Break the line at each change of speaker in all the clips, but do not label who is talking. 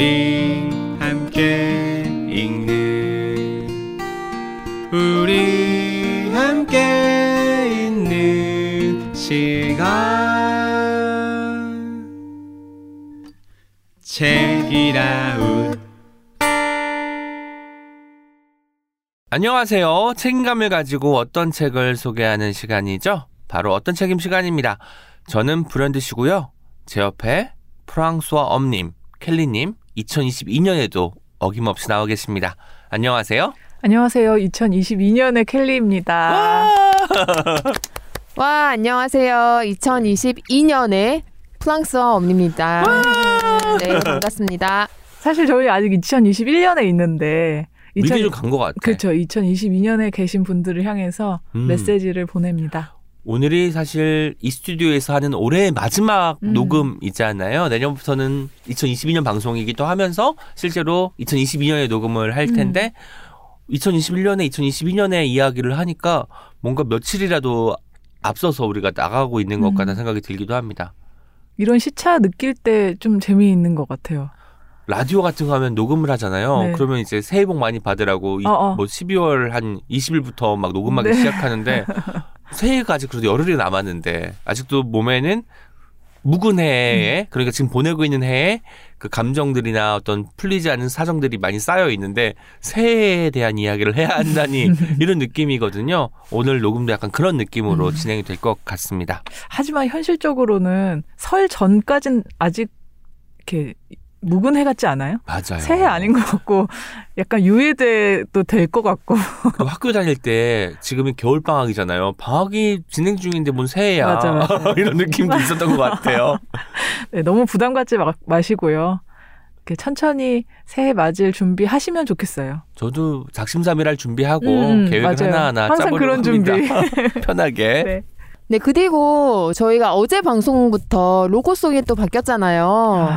우리 함께 읽는 우리 함께 있는 시간 책이라웃
안녕하세요. 책임감을 가지고 어떤 책을 소개하는 시간이죠? 바로 어떤 책임 시간입니다. 저는 불현듯이고요. 제 옆에 프랑스와 엄님, 켈리님, 2022년에도 어김없이 나와 계십니다. 안녕하세요.
안녕하세요. 2022년의 켈리입니다.
와, 안녕하세요. 2022년에 프랑스어 엄니입니다. 네, 반갑습니다.
사실 저희 아직 2021년에 있는데
미리 좀간것 같아.
그렇죠. 2022년에 계신 분들을 향해서
음.
메시지를 보냅니다.
오늘이 사실 이 스튜디오에서 하는 올해의 마지막
음.
녹음이잖아요. 내년부터는 2022년 방송이기도 하면서 실제로 2022년에 녹음을 할 텐데 2021년에 2022년에 이야기를 하니까 뭔가 며칠이라도 앞서서 우리가 나가고 있는 것
음.
같다는 생각이 들기도 합니다.
이런 시차 느낄 때 좀 재미있는 것 같아요.
라디오 같은 거 하면 녹음을 하잖아요.
네.
그러면 이제 새해 복 많이 받으라고 이-
어, 어.
뭐 12월 한 20일부터 막 녹음하기
네.
시작하는데 새해가 아직 그래도 열흘이 남았는데 아직도 몸에는 묵은 해에 그러니까 지금 보내고 있는 해에 그 감정들이나 어떤 풀리지 않은 사정들이 많이 쌓여 있는데 새해에 대한 이야기를 해야 한다니 이런 느낌이거든요. 오늘 녹음도 약간 그런 느낌으로
음.
진행이 될 것 같습니다.
하지만 현실적으로는 설 전까진 아직 이렇게 묵은 해 같지 않아요?
맞아요.
새해 아닌 것 같고 약간 유예돼도 될 것 같고
그 학교 다닐 때 지금이 겨울 방학이잖아요. 방학이 진행 중인데 뭔 새해야.
맞아, 맞아.
이런 느낌도 있었던 것 같아요.
네, 너무 부담 갖지 마, 마시고요. 이렇게 천천히 새해 맞을 준비하시면 좋겠어요.
저도 작심삼일할 준비하고
음,
계획을
맞아요.
하나하나
항상
짜보려고
그런
합니다.
준비.
편하게.
네.
네, 그리고 저희가 어제 방송부터 로고송이 또 바뀌었잖아요.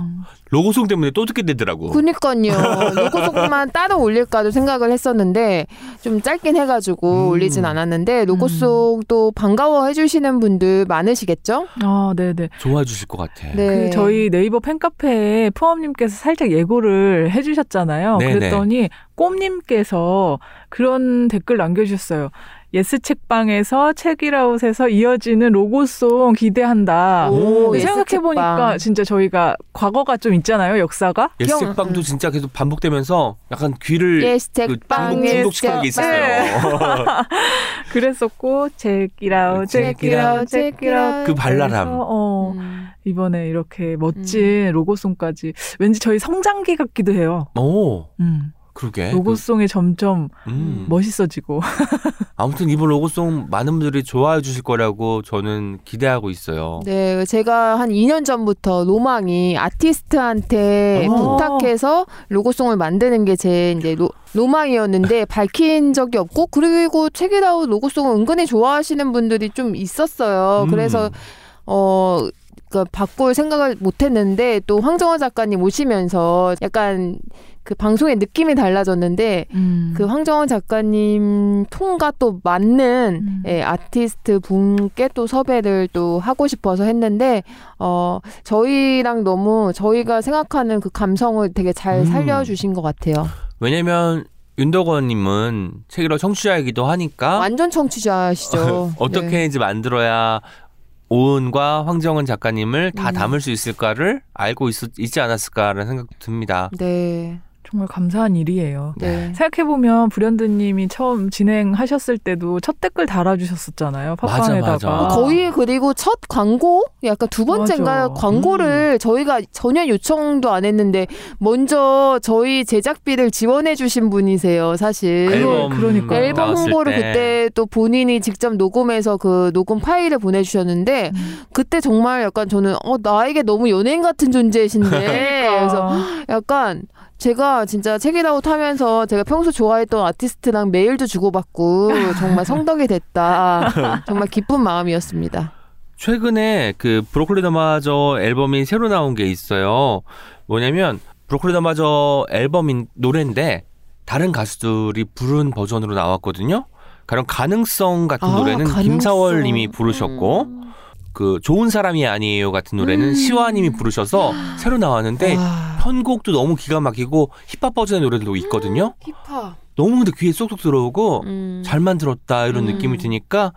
음.
로고송 때문에 또 듣게 되더라고.
그니까요. 로고송만 따로 올릴까도 생각을 했었는데 좀 짧긴 해가지고
음.
올리진 않았는데 로고송도 반가워 해주시는 분들 많으시겠죠?
아, 네네.
좋아해 주실 것 같아.
네.
그 저희 네이버 팬카페에 푸엄님께서 살짝 예고를 해주셨잖아요.
네네.
그랬더니 꼼님께서 그런 댓글 남겨주셨어요. 예스 책방에서 책읽아웃에서 이어지는 로고송 기대한다.
오, 예스
생각해 보니까
책방.
진짜 저희가 과거가 좀 있잖아요, 역사가.
예스
형,
책방도
음.
진짜 계속 반복되면서 약간 귀를
예스
그
책방,
중독,
예스
중독 시키는 게
책방.
있었어요.
그랬었고 책이라웃,
Check it
책이라웃, 책이라웃.
out.
그 발랄함.
어,
음.
이번에 이렇게 멋진 로고송까지 왠지 저희 성장기 같기도 해요.
오,
음.
그러게.
로고송이 점점
그, 음.
멋있어지고.
아무튼 이번 로고송 많은 분들이 좋아해 주실 거라고 저는 기대하고 있어요.
네, 제가 한 2년 전부터 로망이 아티스트한테
어.
부탁해서 로고송을 만드는 게 제 이제 로, 로망이었는데 밝힌 적이 없고 그리고 책이라웃 로고송을 은근히 좋아하시는 분들이 좀 있었어요.
음.
그래서 어. 그 바꿀 생각을 못했는데 또 황정화 작가님 오시면서 약간 그 방송의 느낌이 달라졌는데
음.
그 황정원 작가님 통과 또 맞는
음.
예, 아티스트 분께 또 섭외를 또 하고 싶어서 했는데 어 저희랑 너무 저희가 생각하는 그 감성을 되게 잘
음.
살려주신 것 같아요.
왜냐면 윤덕원님은 책이라 청취자이기도 하니까
완전 청취자시죠.
어떻게
네.
이제 만들어야 오은과 황정은 작가님을 다
음.
담을 수 있을까를 알고 있, 있지 않았을까라는 생각도 듭니다.
네.
정말 감사한 일이에요.
네.
생각해보면 불현듯님이 처음 진행하셨을 때도 첫 댓글 달아주셨었잖아요. 팟빵에다가.
거의 그리고 첫 광고 약간 두 번째인가요?
맞아.
광고를 저희가 전혀 요청도 안 했는데 먼저 저희 제작비를 지원해 주신 분이세요, 사실.
앨범
그러니까요.
앨범 홍보를
때.
그때 또 본인이 직접 녹음해서 그 녹음 파일을 보내주셨는데
음.
그때 정말 약간 저는 어 나에게 너무 연예인 같은 존재신데
그러니까.
그래서 약간 제가 진짜 책읽아웃 하면서 제가 평소 좋아했던 아티스트랑 메일도 주고받고 정말 성덕이 됐다 정말 기쁜 마음이었습니다.
최근에 그 브로콜리너마저 앨범이 새로 나온 게 있어요. 뭐냐면 브로콜리 더마저 앨범인 노래인데 다른 가수들이 부른 버전으로 나왔거든요. 가령 가능성 같은
아,
노래는
가능성.
김사월 님이 부르셨고 그 좋은 사람이 아니에요 같은 노래는
음.
시화 님이 부르셔서 새로 나왔는데
와.
편곡도 너무 기가 막히고 힙합 버전의 노래들도 있거든요.
힙합.
너무 근데 귀에 쏙쏙 들어오고
음.
잘 만들었다 이런
음.
느낌이 드니까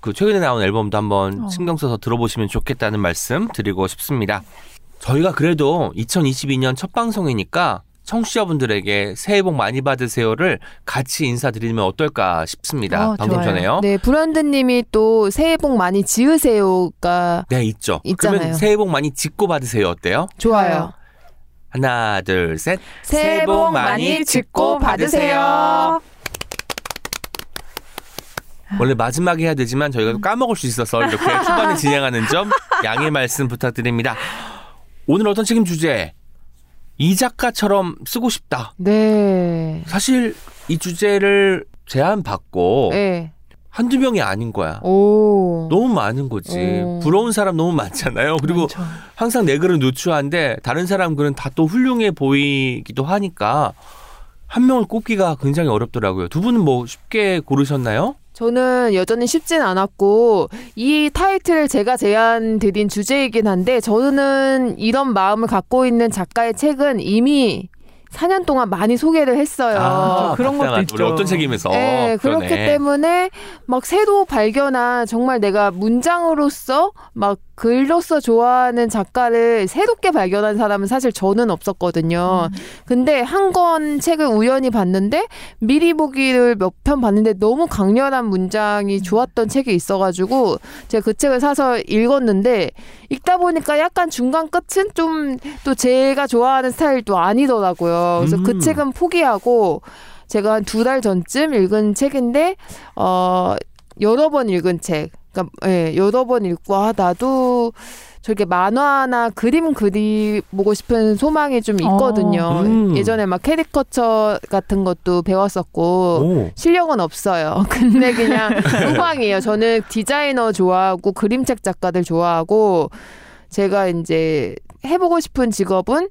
그 최근에 나온 앨범도 한번
어.
신경 써서 들어보시면 좋겠다는 말씀 드리고 싶습니다. 저희가 그래도 2022년 첫 방송이니까 청취자분들에게 새해 복 많이 받으세요를 같이 인사드리면 어떨까 싶습니다.
어,
방송
좋아요.
전에요.
네, 브랜드님이 또 새해 복 많이 지으세요가
네, 있죠.
있잖아요.
그러면 새해 복 많이 짓고 받으세요. 어때요?
좋아요.
하나, 둘, 셋.
새해 복 많이 짓고 받으세요.
원래 마지막에 해야 되지만 저희가 또 까먹을 수 있어서 이렇게 초반에 진행하는 점 양해 말씀 부탁드립니다. 오늘 어떤 책임 주제? 이 작가처럼 쓰고 싶다.
네.
사실 이 주제를 제안받고
네.
한두 명이 아닌 거야.
오.
너무 많은 거지.
오.
부러운 사람 너무 많잖아요. 그리고
많죠.
항상 내 글은 누추한데 다른 사람 글은 다 또 훌륭해 보이기도 하니까 한 명을 꼽기가 굉장히 어렵더라고요. 두 분은 뭐 쉽게 고르셨나요?
저는 여전히 쉽진 않았고 이 타이틀을 제가 제안 드린 주제이긴 한데 저는 이런 마음을 갖고 있는 작가의 책은 이미 4년 동안 많이 소개를 했어요.
아, 그런 것도 있죠.
우리 어떤 책임에서
네, 그렇기. 때문에 막 새로 발견한 정말 내가 문장으로서 막 글로서 좋아하는 작가를 새롭게 발견한 사람은 사실 저는 없었거든요. 근데 한 권 책을 우연히 봤는데 미리 보기를 몇 편 봤는데 너무 강렬한 문장이 좋았던 책이 있어가지고 제가 그 책을 사서 읽었는데 읽다 보니까 약간 중간 끝은 좀 또 제가 좋아하는 스타일도 아니더라고요. 그래서
음.
그 책은 포기하고 제가 한 두 달 전쯤 읽은 책인데 어 여러 번 읽은 책. 그러니까 예, 여러 번 읽고 아 나도 저렇게 만화나 그림 그려보고 싶은 소망이 좀 있거든요.
어. 음.
예전에 막 캐리커처 같은 것도 배웠었고
오.
실력은 없어요. 근데 그냥 소망이에요. 저는 디자이너 좋아하고 그림책 작가들 좋아하고 제가 이제 해보고 싶은 직업은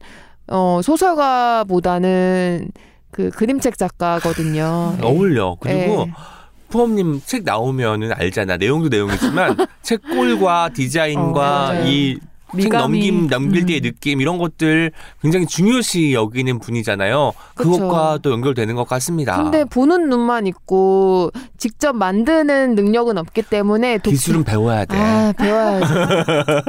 어 소설가보다는 그 그림책 작가거든요.
어울려. 그리고
예.
푸엄님 책 나오면은 알잖아. 내용도 내용이지만 책 꼴과 디자인과
어, 맞아요.
이책
미감이,
넘김 넘길 때의
음.
느낌 이런 것들 굉장히 중요시 여기는 분이잖아요. 그것과
그쵸.
또 연결되는 것 같습니다.
근데 보는 눈만 있고 직접 만드는 능력은 없기 때문에 독-
기술은 배워야 돼.
아, 배워야죠.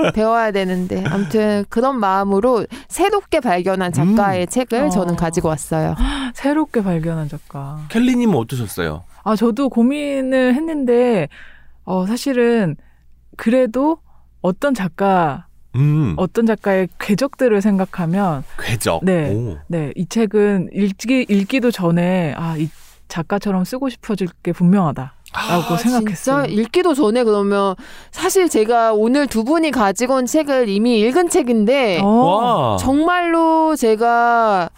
배워야 되는데. 아무튼 그런 마음으로 새롭게 발견한 작가의 책을
어.
저는 가지고 왔어요.
새롭게 발견한 작가.
켈리님은 어떠셨어요?
아, 저도 고민을 했는데, 어, 사실은, 그래도 어떤 작가,
음,
어떤 작가의 궤적들을 생각하면,
궤적.
네.
오.
네, 이 책은 읽기, 읽기도 전에, 아, 이 작가처럼 쓰고 싶어질 게 분명하다. 라고 생각했어요.
아, 진짜 읽기도 전에 그러면 사실 제가 오늘 두 분이 가지고 온 책을 이미 읽은 책인데
어,
와.
정말로 제가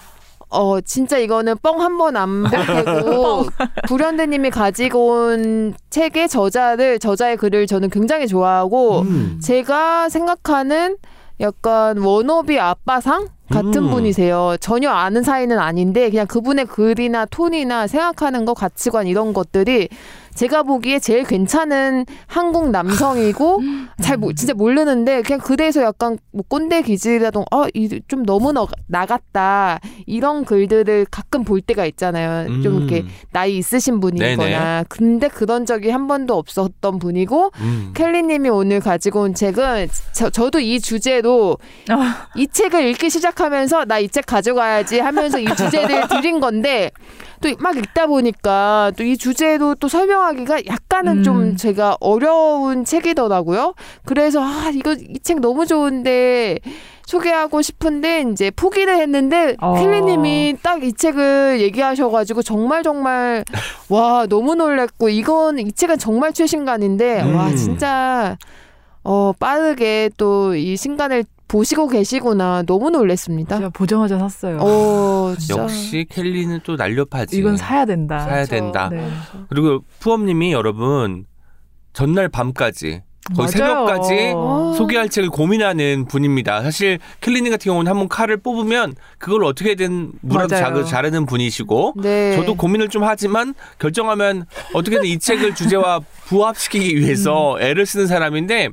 어 진짜 이거는 뻥 한 번 안 보태고 불현대님이 가지고 온 책의 저자를 저자의 글을 저는 굉장히 좋아하고
음.
제가 생각하는 약간 워너비 아빠상 같은
음.
분이세요. 전혀 아는 사이는 아닌데 그냥 그분의 글이나 톤이나 생각하는 거 가치관 이런 것들이 제가 보기에 제일 괜찮은 한국 남성이고 잘 모, 진짜 모르는데 그냥 그대에서 약간 뭐 꼰대 기질이라도 어좀 너무 너, 나갔다 이런 글들을 가끔 볼 때가 있잖아요. 좀 이렇게
음.
나이 있으신 분이거나
네네.
근데 그런 적이 한 번도 없었던 분이고
음.
켈리님이 오늘 가지고 온 책은 저, 저도 이 주제로
아.
이 책을 읽기 시작하면서 나 이 책 가져가야지 하면서 이 주제를 드린 건데 또 막 읽다 보니까 또 이 주제로 또 설명 하기가 약간은
음.
좀 제가 어려운 책이더라고요. 그래서 아 이거 이 책 너무 좋은데 소개하고 싶은데 이제 포기를 했는데
어.
켈리님이 딱 이 책을 얘기하셔가지고 정말 정말 와 너무 놀랬고 이건 이 책은 정말 최신간인데 와
음.
진짜 어 빠르게 또 이 신간을 보시고 계시구나 너무 놀랬습니다.
제가 보자마자 샀어요.
어 진짜
역시 켈리는 또 날렵하지.
이건 사야 된다.
사야
그렇죠.
된다.
네.
그리고 푸엄님이 여러분 전날 밤까지 거의
맞아요.
새벽까지
어.
소개할 책을 고민하는 분입니다. 사실 켈리님 같은 경우는 한번 칼을 뽑으면 그걸 어떻게든 무라도. 자- 자르는 분이시고
네.
저도 고민을 좀 하지만 결정하면 어떻게든 이 책을 주제와 부합시키기 위해서
음.
애를 쓰는 사람인데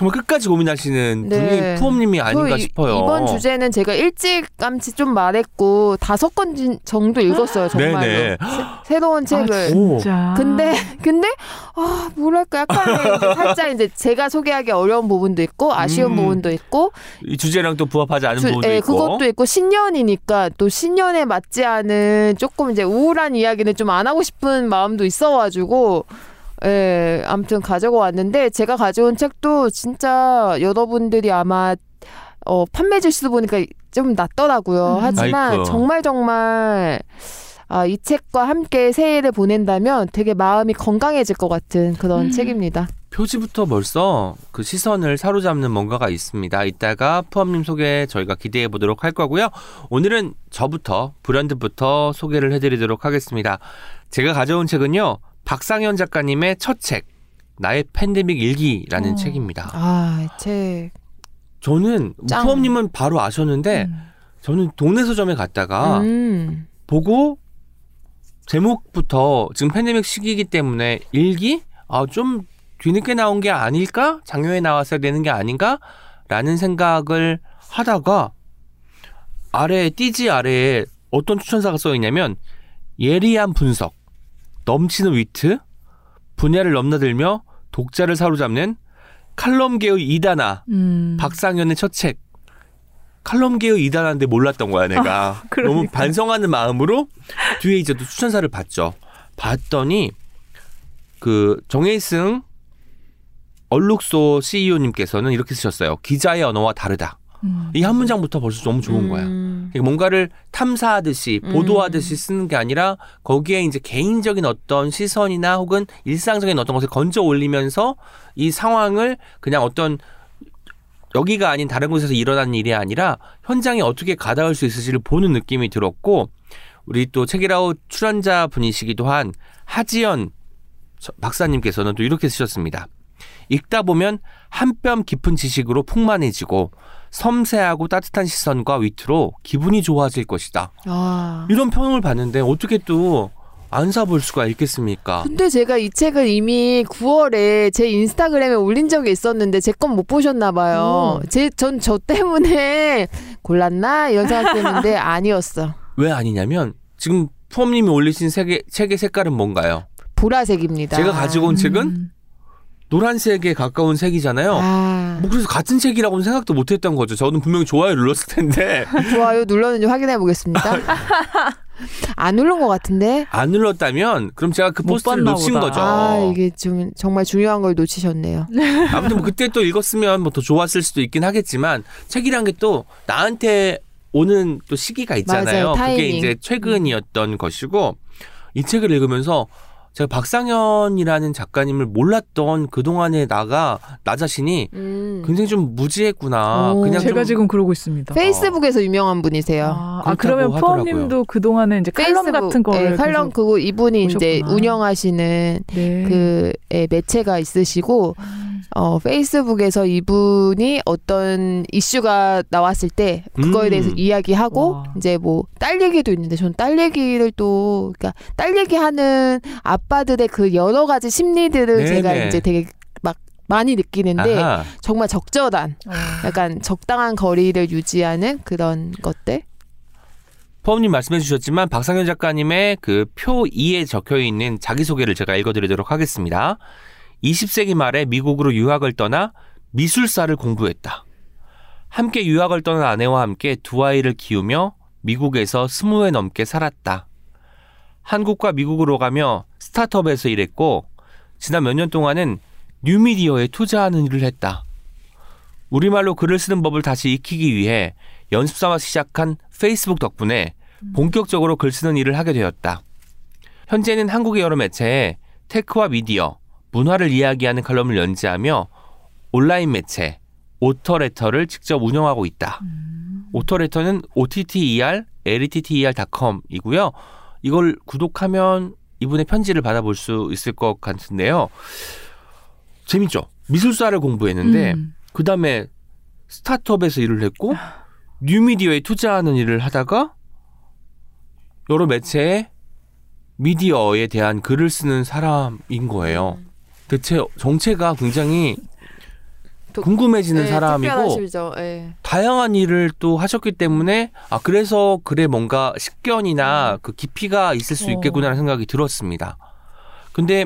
정말 끝까지 고민하시는
네.
분이 푸엄님이 아닌가
그 이-
싶어요.
이번 주제는 제가 일찌감치 좀 말했고 다섯 권 진- 정도 읽었어요 정말로
네네.
새, 로운 책을.
아,
오.
진짜.
근데 근데 아 뭐랄까 약간 이제 살짝 이제 제가 소개하기 어려운 부분도 있고 아쉬운
음.
부분도 있고
이 주제랑 또 부합하지 않은
주-
부분도
예,
있고.
그것도 있고 신년이니까 또 신년에 맞지 않은 조금 이제 우울한 이야기는 좀 안 하고 싶은 마음도 있어가지고 예 아무튼 가져고 왔는데 제가 가져온 책도 진짜 여러분들이 아마 어 판매 지수 보니까 좀 낮더라고요.
음.
하지만
아이쿠.
정말 정말 아, 이 책과 함께 새해를 보낸다면 되게 마음이 건강해질 것 같은 그런
음.
책입니다.
표지부터 벌써 그 시선을 사로잡는 뭔가가 있습니다. 이따가 푸엄님 소개 저희가 기대해 보도록 할 거고요. 오늘은 저부터 브랜드부터 소개를 해드리도록 하겠습니다. 제가 가져온 책은요. 박상현 작가님의 첫 책, 나의 팬데믹 일기라는
어.
책입니다.
아, 이 책.
저는
짱.
푸엄님은 바로 아셨는데
음.
저는 동네 서점에 갔다가
음.
보고 제목부터 지금 팬데믹 시기이기 때문에 일기 아 좀 뒤늦게 나온 게 아닐까 작년에 나왔어야 되는 게 아닌가라는 생각을 하다가 아래 띠지 아래에 어떤 추천사가 써 있냐면 예리한 분석 넘치는 위트 분야를 넘나들며 독자를 사로잡는 칼럼계의 이단아
음.
박상현의 첫 책. 칼럼계의 이단한데 몰랐던 거야 내가.
그러니까.
너무 반성하는 마음으로 뒤에 이제 또 추천사를 봤죠. 봤더니 그 정혜승 얼룩소 CEO님께서는 이렇게 쓰셨어요. 기자의 언어와 다르다.
음.
이한 문장부터 벌써 너무 좋은 거야.
음.
그러니까 뭔가를 탐사하듯이
음.
보도하듯이 쓰는 게 아니라 거기에 이제 개인적인 어떤 시선이나 혹은 일상적인 어떤 것을 건져 올리면서 이 상황을 그냥 어떤 여기가 아닌 다른 곳에서 일어난 일이 아니라 현장에 어떻게 가닿을 수 있을지를 보는 느낌이 들었고 우리 또 책이라웃 출연자 분이시기도 한 하지연 저- 박사님께서는 또 이렇게 쓰셨습니다. 읽다 보면 한 뼘 깊은 지식으로 풍만해지고 섬세하고 따뜻한 시선과 위트로 기분이 좋아질 것이다.
아.
이런 평을 봤는데 어떻게 또 안 사볼 수가 있겠습니까?
근데 제가 이 책을 이미 9월에 제 인스타그램에 올린 적이 있었는데 제 건 못 보셨나 봐요.
음.
제전 저 때문에 골랐나 이런 생각했는데 아니었어.
왜 아니냐면 지금 푸엄님이 올리신 책의, 책의 색깔은 뭔가요?
보라색입니다.
제가 가지고 온 책은
음.
노란색에 가까운 색이잖아요.
아,
뭐 그래서 같은 책이라고는 생각도 못했던 거죠. 저는 분명히 좋아요 눌렀을 텐데
좋아요 눌렀는지 확인해 보겠습니다. 안 누른 것 같은데.
안 눌렀다면 그럼 제가
그못
포스트를 놓친
보다.
거죠.
아 이게 좀 정말 중요한 걸 놓치셨네요.
아무튼 뭐 그때 또 읽었으면 뭐 더 좋았을 수도 있긴 하겠지만 책이란 게 또 나한테 오는 또 시기가 있잖아요.
맞아요,
그게. 이제 최근이었던 것이고 이 책을 읽으면서 제가 박상현이라는 작가님을 몰랐던 그 동안의 나가 나 자신이
음.
굉장히 좀 무지했구나.
오.
그냥
제가
좀
지금 그러고 있습니다.
페이스북에서 유명한 분이세요.
아, 아, 그러면
하더라고요.
푸엄님도 그 동안에 이제 칼럼
페이스북,
같은 거를
예, 칼럼 그거 이분이 이제
보셨구나.
운영하시는
네.
그 예, 매체가 있으시고 어 페이스북에서 이분이 어떤 이슈가 나왔을 때 그거에
음.
대해서 이야기하고
와.
이제 뭐 딸 얘기도 있는데 전 딸 얘기를 또 그러니까 딸 얘기하는 아빠들의 그 여러 가지 심리들을
네네.
제가 이제 되게 막 많이 느끼는데
아하.
정말 적절한
어.
약간 적당한 거리를 유지하는 그런 것들
포함님 말씀해 주셨지만 박상현 작가님의 그 표 2에 적혀 있는 자기소개를 제가 읽어드리도록 하겠습니다. 20세기 말에 미국으로 유학을 떠나 미술사를 공부했다. 함께 유학을 떠난 아내와 함께 두 아이를 키우며 미국에서 20회 넘게 살았다. 한국과 미국으로 가며 스타트업에서 일했고 지난 몇 년 동안은 뉴미디어에 투자하는 일을 했다. 우리말로 글을 쓰는 법을 다시 익히기 위해 연습 삼아 시작한 페이스북 덕분에 본격적으로 글 쓰는 일을 하게 되었다. 현재는 한국의 여러 매체에 테크와 미디어, 문화를 이야기하는 칼럼을 연재하며 온라인 매체 오터레터를 직접 운영하고 있다. 오터레터는 OTTER, LTTER.com이고요. 이걸 구독하면 이분의 편지를 받아볼 수 있을 것 같은데요. 재밌죠? 미술사를 공부했는데
음.
그 다음에 스타트업에서 일을 했고 뉴미디어에 투자하는 일을 하다가 여러 매체에 미디어에 대한 글을 쓰는 사람인 거예요. 대체 정체가 굉장히
도-
궁금해지는
네,
사람이고.
예.
다양한 일을 또 하셨기 때문에 아 그래서 그래 뭔가 식견이나 그 깊이가 있을 수
어.
있겠구나라는 생각이 들었습니다. 근데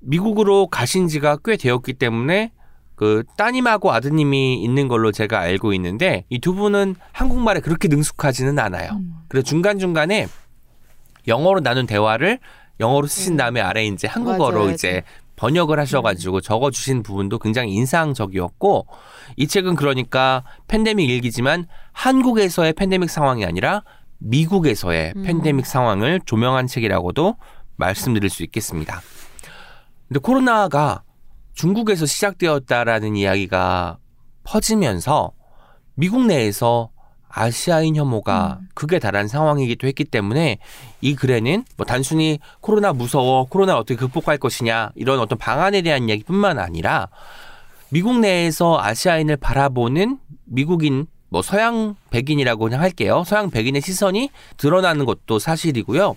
미국으로 가신 지가 꽤 되었기 때문에 그 따님하고 아드님이 있는 걸로 제가 알고 있는데 이 두 분은 한국말에 그렇게 능숙하지는 않아요.
음.
그래서 중간중간에 영어로 나눈 대화를 영어로 쓰신 다음에 아래 이제 한국어로
맞아요.
이제 번역을 하셔가지고 적어주신 부분도 굉장히 인상적이었고 이 책은 그러니까 팬데믹 일기지만 한국에서의 팬데믹 상황이 아니라 미국에서의
음.
팬데믹 상황을 조명한 책이라고도 말씀드릴 수 있겠습니다. 근데 코로나가 중국에서 시작되었다라는 이야기가 퍼지면서 미국 내에서 아시아인 혐오가
음.
극에 달한 상황이기도 했기 때문에 이 글에는 뭐 단순히 코로나 무서워, 코로나 어떻게 극복할 것이냐 이런 어떤 방안에 대한 이야기뿐만 아니라 미국 내에서 아시아인을 바라보는 미국인 뭐 서양 백인이라고 그냥 할게요. 서양 백인의 시선이 드러나는 것도 사실이고요.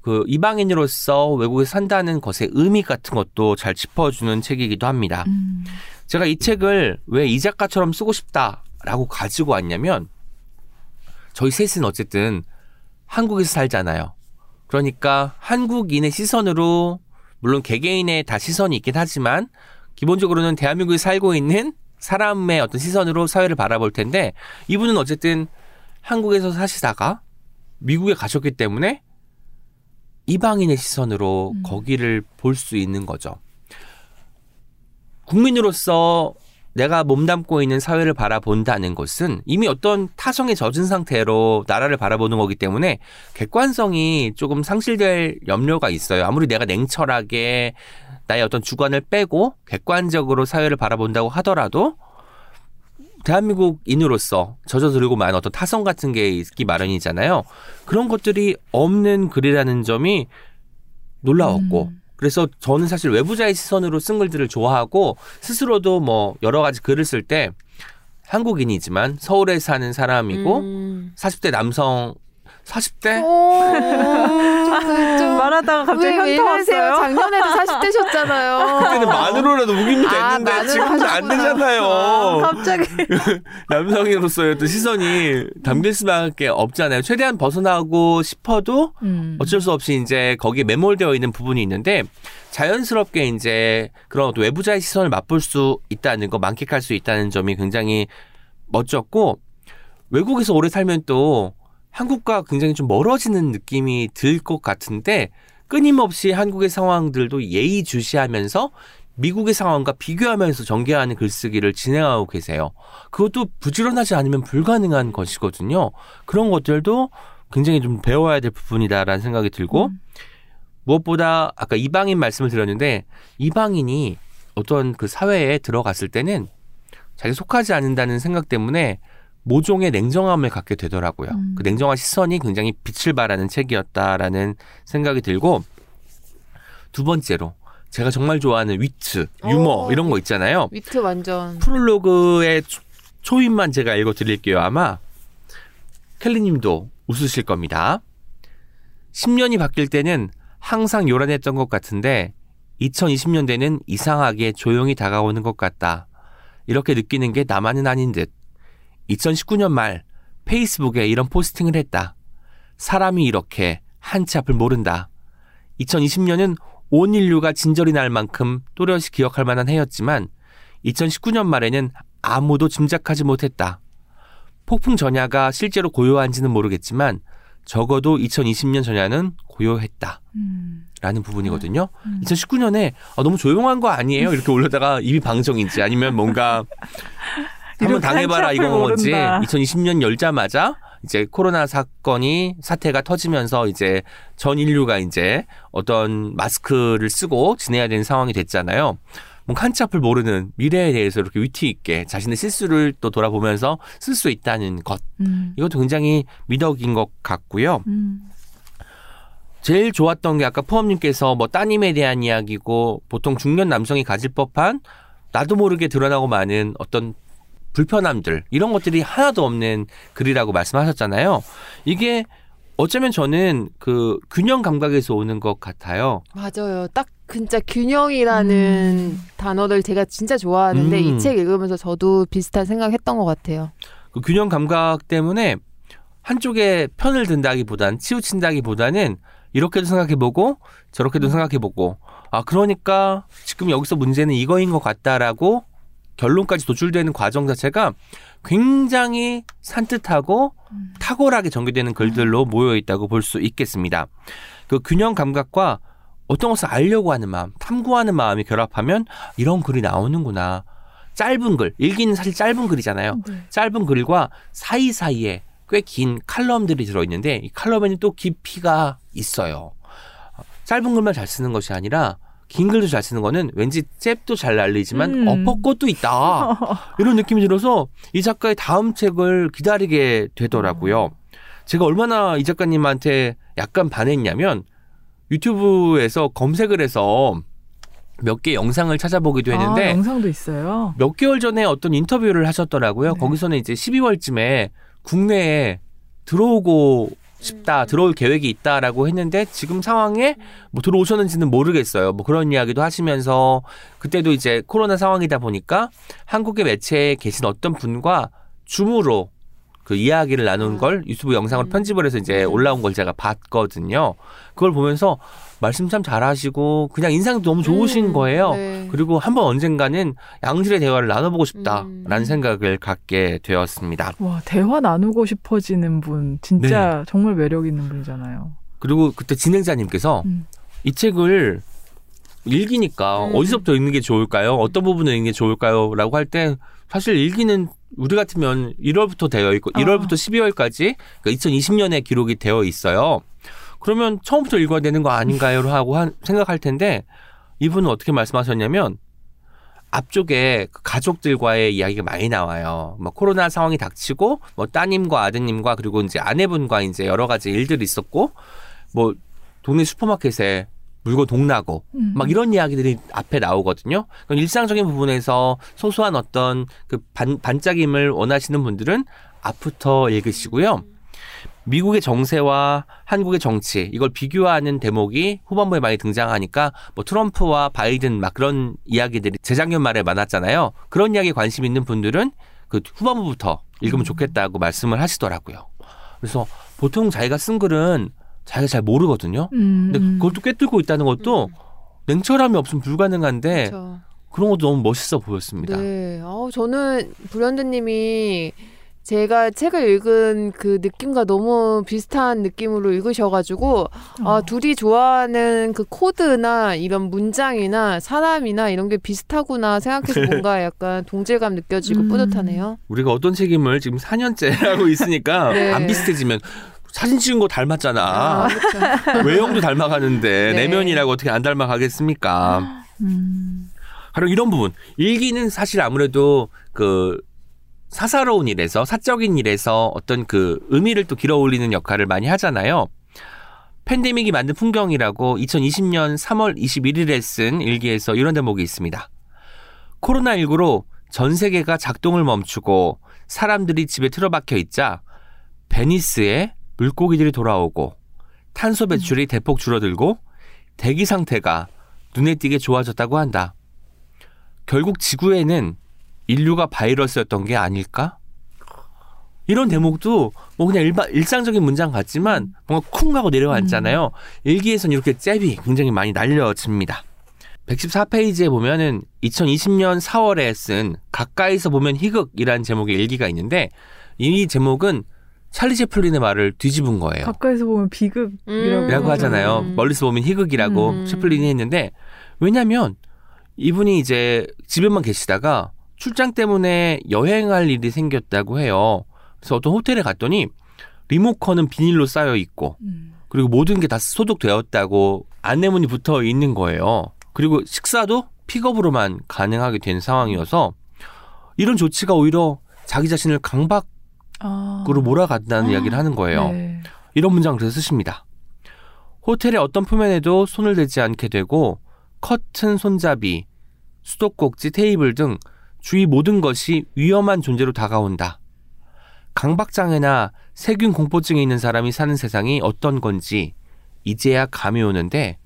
그 이방인으로서 외국에 산다는 것의 의미 같은 것도 잘 짚어주는 책이기도 합니다.
음.
제가 이 책을 왜 이 작가처럼 쓰고 싶다라고 가지고 왔냐면 저희 셋은 어쨌든 한국에서 살잖아요. 그러니까 한국인의 시선으로 물론 개개인의 다 시선이 있긴 하지만 기본적으로는 대한민국에 살고 있는 사람의 어떤 시선으로 사회를 바라볼 텐데 이분은 어쨌든 한국에서 사시다가 미국에 가셨기 때문에 이방인의 시선으로
음.
거기를 볼 수 있는 거죠. 국민으로서 내가 몸담고 있는 사회를 바라본다는 것은 이미 어떤 타성에 젖은 상태로 나라를 바라보는 거기 때문에 객관성이 조금 상실될 염려가 있어요. 아무리 내가 냉철하게 나의 어떤 주관을 빼고 객관적으로 사회를 바라본다고 하더라도 대한민국인으로서 젖어들고 많은 어떤 타성 같은 게 있기 마련이잖아요. 그런 것들이 없는 글이라는 점이 놀라웠고
음.
그래서 저는 사실 외부자의 시선으로 쓴 글들을 좋아하고 스스로도 뭐 여러 가지 글을 쓸 때 한국인이지만 서울에 사는 사람이고
음.
40대 남성 40대
오, 좀, 좀,
말하다가 갑자기 현타? 왔어요.
작년에도 40대셨잖아요.
그때는 만으로라도
아,
됐는데
만으로
지금은 안. 되잖아요.
갑자기
남성으로서의 어떤 시선이 담길 수밖에 없잖아요. 최대한 벗어나고 싶어도
음.
어쩔 수 없이 이제 거기에 매몰되어 있는 부분이 있는데 자연스럽게 이제 그런 어떤 외부자의 시선을 맛볼 수 있다는 거, 만끽할 수 있다는 점이 굉장히 멋졌고 외국에서 오래 살면 또 한국과 굉장히 좀 멀어지는 느낌이 들 것 같은데 끊임없이 한국의 상황들도 예의주시하면서 미국의 상황과 비교하면서 전개하는 글쓰기를 진행하고 계세요. 그것도 부지런하지 않으면 불가능한 것이거든요. 그런 것들도 굉장히 좀 배워야 될 부분이다라는 생각이 들고
음.
무엇보다 아까 이방인 말씀을 드렸는데 이방인이 어떤 그 사회에 들어갔을 때는 자기 속하지 않는다는 생각 때문에 모종의 냉정함을 갖게 되더라고요.
음.
그 냉정한 시선이 굉장히 빛을 발하는 책이었다라는 생각이 들고 두 번째로 제가 정말 좋아하는 위트, 유머
오,
이런 거 있잖아요.
위트 완전.
프롤로그의 초- 초인만 제가 읽어 드릴게요. 아마 켈리 님도 웃으실 겁니다. 10년이 바뀔 때는 항상 요란했던 것 같은데 2020년대는 이상하게 조용히 다가오는 것 같다. 이렇게 느끼는 게 나만은 아닌 듯. 2019년 말 페이스북에 이런 포스팅을 했다. 사람이 이렇게 한치 앞을 모른다. 2020년은 온 인류가 진절이 날 만큼 또렷이 기억할 만한 해였지만 2019년 말에는 아무도 짐작하지 못했다. 폭풍 전야가 실제로 고요한지는 모르겠지만 적어도 2020년 전야는 고요했다.
음.
라는 부분이거든요.
음.
2019년에 아, 너무 조용한 거 아니에요? 이렇게 올려다가 입이 방정인지 아니면 뭔가 한번 당해봐라
모른다.
2020년 열자마자 이제 코로나 사건이 사태가 터지면서 이제 전 인류가 이제 어떤 마스크를 쓰고 지내야 되는 상황이 됐잖아요. 뭔가 한치 앞을 모르는 미래에 대해서 이렇게 위트 있게 자신의 실수를 또 돌아보면서 쓸 수 있다는 것
음.
이것도 굉장히 미덕인 것 같고요.
음.
제일 좋았던 게 아까 포함님께서 뭐 따님에 대한 이야기고 보통 중년 남성이 가질 법한 나도 모르게 드러나고 많은 어떤 불편함들 이런 것들이 하나도 없는 글이라고 말씀하셨잖아요. 이게 어쩌면 저는 그 균형 감각에서 오는 것 같아요.
맞아요. 딱 진짜 균형이라는
음.
단어를 제가 진짜 좋아하는데
음.
이책 읽으면서 저도 비슷한 생각했던 것 같아요.
그 균형 감각 때문에 한쪽에 편을 든다기보단 치우친다기보다는 이렇게도 생각해보고 저렇게도 생각해보고 아 그러니까 지금 여기서 문제는 이거인 것 같다라고 결론까지 도출되는 과정 자체가 굉장히 산뜻하고 탁월하게 전개되는 글들로 모여 있다고 볼 수 있겠습니다. 그 균형 감각과 어떤 것을 알려고 하는 마음, 탐구하는 마음이 결합하면 이런 글이 나오는구나. 짧은 글, 일기는 사실 짧은 글이잖아요.
네.
짧은 글과 사이사이에 꽤 긴 칼럼들이 들어있는데 이 칼럼에는 또 깊이가 있어요. 짧은 글만 잘 쓰는 것이 아니라 긴 글도 잘 쓰는 거는 왠지 잽도 잘 날리지만
음.
엎어것도 있다. 이런 느낌이 들어서 이 작가의 다음 책을 기다리게 되더라고요. 제가 얼마나 이 작가님한테 약간 반했냐면 유튜브에서 검색을 해서 몇 개 영상을 찾아보기도
아,
했는데
영상도 있어요.
몇 개월 전에 어떤 인터뷰를 하셨더라고요.
네.
거기서는 이제 12월쯤에 국내에 들어오고 싶다, 들어올 계획이 있다라고 했는데 지금 상황에 뭐 들어오셨는지는 모르겠어요. 뭐 그런 이야기도 하시면서 그때도 이제 코로나 상황이다 보니까 한국의 매체에 계신 어떤 분과 줌으로 그 이야기를 나눈
아.
걸 유튜브 영상으로
음.
편집을 해서 이제
네.
올라온 걸 제가 봤거든요. 그걸 보면서 말씀 참 잘하시고 그냥 인상도 너무 좋으신
음,
거예요.
네.
그리고 한번 언젠가는 양질의 대화를 나눠보고 싶다라는
음.
생각을 갖게 되었습니다.
와 대화 나누고 싶어지는 분 진짜
네.
정말 매력 있는 분이잖아요.
그리고 그때 진행자님께서
음.
이 책을 읽기니까
음.
어디서부터 읽는 게 좋을까요? 어떤 부분을 읽는 게 좋을까요? 라고 할 때 사실 일기는 우리 같으면 1월부터 되어 있고
아.
1월부터 12월까지 그러니까 2020년에 기록이 되어 있어요. 그러면 처음부터 읽어야 되는 거 아닌가요? 하고 한, 생각할 텐데 이분은 어떻게 말씀하셨냐면 앞쪽에 그 가족들과의 이야기가 많이 나와요. 뭐 코로나 상황이 닥치고 뭐 따님과 아드님과 그리고 이제 아내분과 이제 여러 가지 일들이 있었고 뭐 동네 슈퍼마켓에 물건 동나고
음.
막 이런 이야기들이 앞에 나오거든요. 그럼 일상적인 부분에서 소소한 어떤 그 반, 반짝임을 원하시는 분들은 앞부터 읽으시고요. 미국의 정세와 한국의 정치 이걸 비교하는 대목이 후반부에 많이 등장하니까 뭐 트럼프와 바이든 막 그런 이야기들이 재작년 말에 많았잖아요. 그런 이야기에 관심 있는 분들은 그 후반부부터 읽으면 좋겠다고 말씀을 하시더라고요. 그래서 보통 자기가 쓴 글은 자기가 잘 모르거든요.
음,
근데
음.
그걸 또 꿰뚫고 있다는 것도 냉철함이 없으면 불가능한데
그렇죠.
그런 것도 너무 멋있어 보였습니다.
네. 아우, 저는 불현듯님이 제가 책을 읽은 그 느낌과 너무 비슷한 느낌으로 읽으셔가지고 아
어.
둘이 좋아하는 그 코드나 이런 문장이나 사람이나 이런 게 비슷하구나 생각해서 뭔가 약간 동질감 느껴지고
음.
뿌듯하네요.
우리가 어떤 책임을 지금 4년째 하고 있으니까
네.
안 비슷해지면 사진 찍은 거 닮았잖아.
아, 그렇죠.
외형도 닮아가는데
네.
내면이라고 어떻게 안 닮아가겠습니까?
음.
바로 이런 부분. 일기는 사실 아무래도 그 사사로운 일에서 사적인 일에서 어떤 그 의미를 또 길어 올리는 역할을 많이 하잖아요. 팬데믹이 만든 풍경이라고 2020년 3월 21일에 쓴 일기에서 이런 대목이 있습니다. 코로나19로 전 세계가 작동을 멈추고 사람들이 집에 틀어박혀 있자 베니스에 물고기들이 돌아오고 탄소 배출이 대폭 줄어들고 대기 상태가 눈에 띄게 좋아졌다고 한다. 결국 지구에는 인류가 바이러스였던 게 아닐까? 이런 대목도 뭐 그냥 일반 일상적인 문장 같지만 뭔가 쿵 하고 내려앉잖아요. 일기에선 이렇게 잽이 굉장히 많이 날려집니다. 114페이지에 보면은 2020년 4월에 쓴 가까이서 보면 희극이라는 제목의 일기가 있는데 이 제목은 찰리 채플린의 말을 뒤집은 거예요.
가까이서 보면 비극이라고
음.
하잖아요.
음.
멀리서 보면 희극이라고
음.
채플린이 했는데 왜냐면 이분이 이제 집에만 계시다가 출장 때문에 여행할 일이 생겼다고 해요. 그래서 어떤 호텔에 갔더니 리모컨은 비닐로 쌓여 있고
음.
그리고 모든 게 다 소독되었다고 안내문이 붙어 있는 거예요. 그리고 식사도 픽업으로만 가능하게 된 상황이어서 이런 조치가 오히려 자기 자신을 강박으로
아.
몰아간다는
아.
이야기를 하는 거예요.
네.
이런 문장을 그래서 쓰십니다. 호텔의 어떤 표면에도 손을 대지 않게 되고 커튼, 손잡이, 수도꼭지, 테이블 등 주위 모든 것이 위험한 존재로 다가온다. 강박장애나 세균 공포증이 있는 사람이 사는 세상이 어떤 건지 이제야 감이 오는데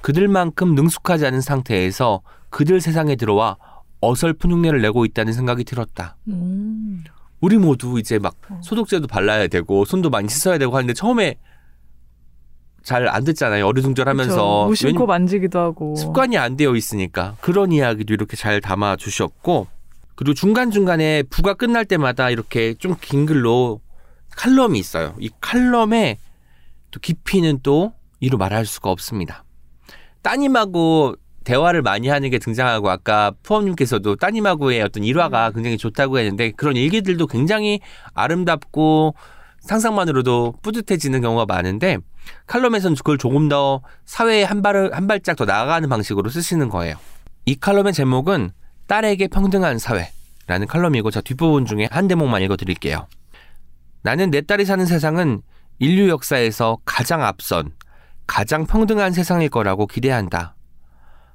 그들만큼 능숙하지 않은 상태에서 그들 세상에 들어와 어설픈 흉내를 내고 있다는 생각이 들었다.
음.
우리 모두 이제 막
어.
소독제도 발라야 되고 손도 많이 씻어야 되고 하는데 처음에 잘 안 듣잖아요. 어리둥절하면서.
무심코
왜냐면
만지기도 하고.
습관이 안 되어 있으니까 그런 이야기도 이렇게 잘 담아 주셨고 그리고 중간 중간에 부가 끝날 때마다 이렇게 좀 긴 글로 칼럼이 있어요. 이 칼럼의 또 깊이는 또 이루 말할 수가 없습니다. 따님하고 대화를 많이 하는 게 등장하고 아까 푸엄님께서도 따님하고의 어떤 일화가 굉장히 좋다고 했는데 그런 일기들도 굉장히 아름답고 상상만으로도 뿌듯해지는 경우가 많은데 칼럼에서는 그걸 조금 더 사회에 한 발을 한 발짝 더 나아가는 방식으로 쓰시는 거예요. 이 칼럼의 제목은 딸에게 평등한 사회라는 칼럼이고 저 뒷부분 중에 한 대목만 읽어드릴게요. 나는 내 딸이 사는 세상은 인류 역사에서 가장 앞선 가장 평등한 세상일 거라고 기대한다.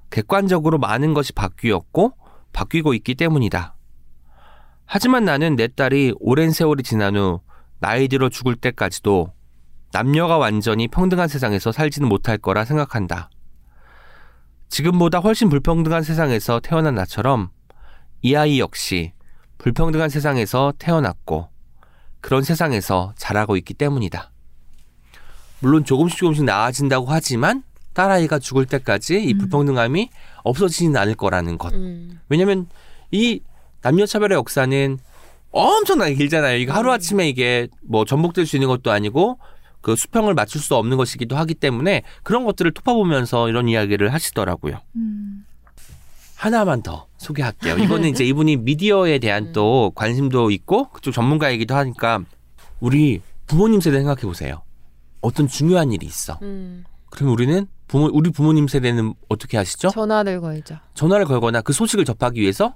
객관적으로 많은 것이 바뀌었고 바뀌고 있기 때문이다. 하지만 나는 내 딸이 오랜 세월이 지난 후 나이 들어 죽을 때까지도 남녀가 완전히 평등한 세상에서 살지는 못할 거라 생각한다. 지금보다 훨씬 불평등한 세상에서 태어난 나처럼 이 아이 역시 불평등한 세상에서 태어났고 그런 세상에서 자라고 있기 때문이다. 물론 조금씩 조금씩 나아진다고 하지만 딸아이가 죽을 때까지 이
음.
불평등함이 없어지진 않을 거라는 것.
음.
왜냐면 이 남녀 차별의 역사는 엄청나게 길잖아요. 이거 하루아침에 이게 뭐 전복될 수 있는 것도 아니고 그 수평을 맞출 수 없는 것이기도 하기 때문에 그런 것들을 토파보면서 이런 이야기를 하시더라고요.
음.
하나만 더 소개할게요. 이거는 이제 이분이 미디어에 대한 또 관심도 있고 그쪽 전문가이기도 하니까 우리 부모님 세대 생각해 보세요. 어떤 중요한 일이 있어.
음.
그럼 우리는 부모 우리 부모님 세대는 어떻게 하시죠?
전화를 걸죠.
전화를 걸거나 그 소식을 접하기 위해서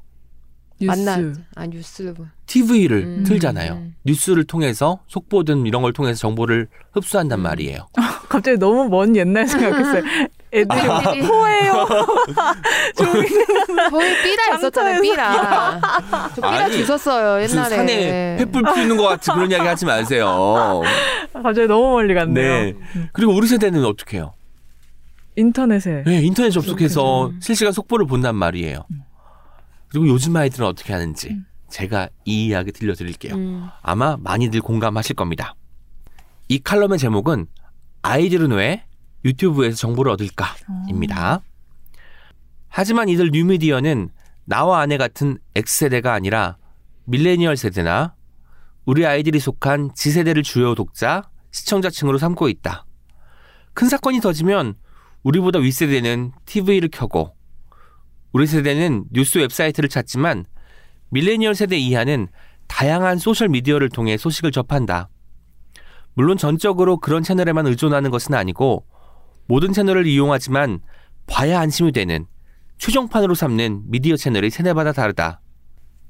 뉴스.
만나 아 뉴스를 보-
TV를
음.
틀잖아요.
음.
뉴스를 통해서 속보든 이런 걸 통해서 정보를 흡수한단
음.
말이에요.
갑자기 너무 먼 옛날 생각했어요. 애들이 호해요.
저희 삐라 있었잖아요. 삐라. 저 삐라
아니,
주웠어요
무슨
옛날에.
산에 횃불 피우는 것 같이 그런 이야기 하지 마세요.
갑자기 너무 멀리 갔네요.
네. 그리고 우리 세대는 어떻게 해요?
인터넷에.
네, 인터넷 접속해서
음.
실시간 속보를 본단 말이에요. 그리고 요즘 아이들은 어떻게 하는지
음.
제가 이 이야기 들려드릴게요.
음.
아마 많이들 공감하실 겁니다. 이 칼럼의 제목은 아이들은 왜 유튜브에서 정보를 얻을까?입니다. 하지만 이들 뉴미디어는 나와 아내 같은 X세대가 아니라 밀레니얼 세대나 우리 아이들이 속한 Z세대를 주요 독자, 시청자층으로 삼고 있다. 큰 사건이 터지면 우리보다 윗세대는 TV를 켜고 우리 세대는 뉴스 웹사이트를 찾지만 밀레니얼 세대 이하는 다양한 소셜 미디어를 통해 소식을 접한다. 물론 전적으로 그런 채널에만 의존하는 것은 아니고 모든 채널을 이용하지만 봐야 안심이 되는 최종판으로 삼는 미디어 채널이 세대마다 다르다.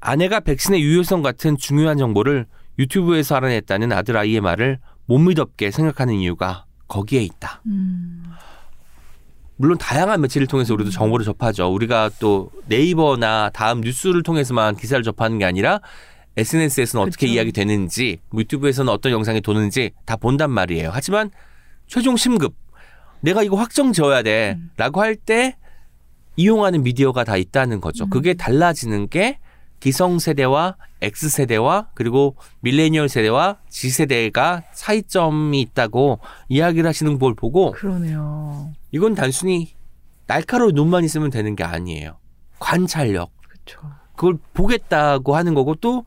아내가 백신의 유효성 같은 중요한 정보를 유튜브에서 알아냈다는 아들 아이의 말을 못 미덥게 생각하는 이유가 거기에 있다.
음.
물론 다양한 매체를 통해서 우리도 정보를 접하죠. 우리가 또 네이버나 다음 뉴스를 통해서만 기사를 접하는 게 아니라 SNS에서는 어떻게
그쵸.
이야기 되는지, 뭐 유튜브에서는 어떤 영상이 도는지 다 본단 말이에요. 하지만 최종 심급, 내가 이거 확정 지어야 돼.
음.
라고 할 때 이용하는 미디어가 다 있다는 거죠.
음.
그게 달라지는 게 기성세대와 X세대와 그리고 밀레니얼 세대와 G세대가 차이점이 있다고 이야기를 하시는 걸 보고
그러네요.
이건 단순히 날카로운 눈만 있으면 되는 게 아니에요. 관찰력.
그렇죠.
그걸 보겠다고 하는 거고 또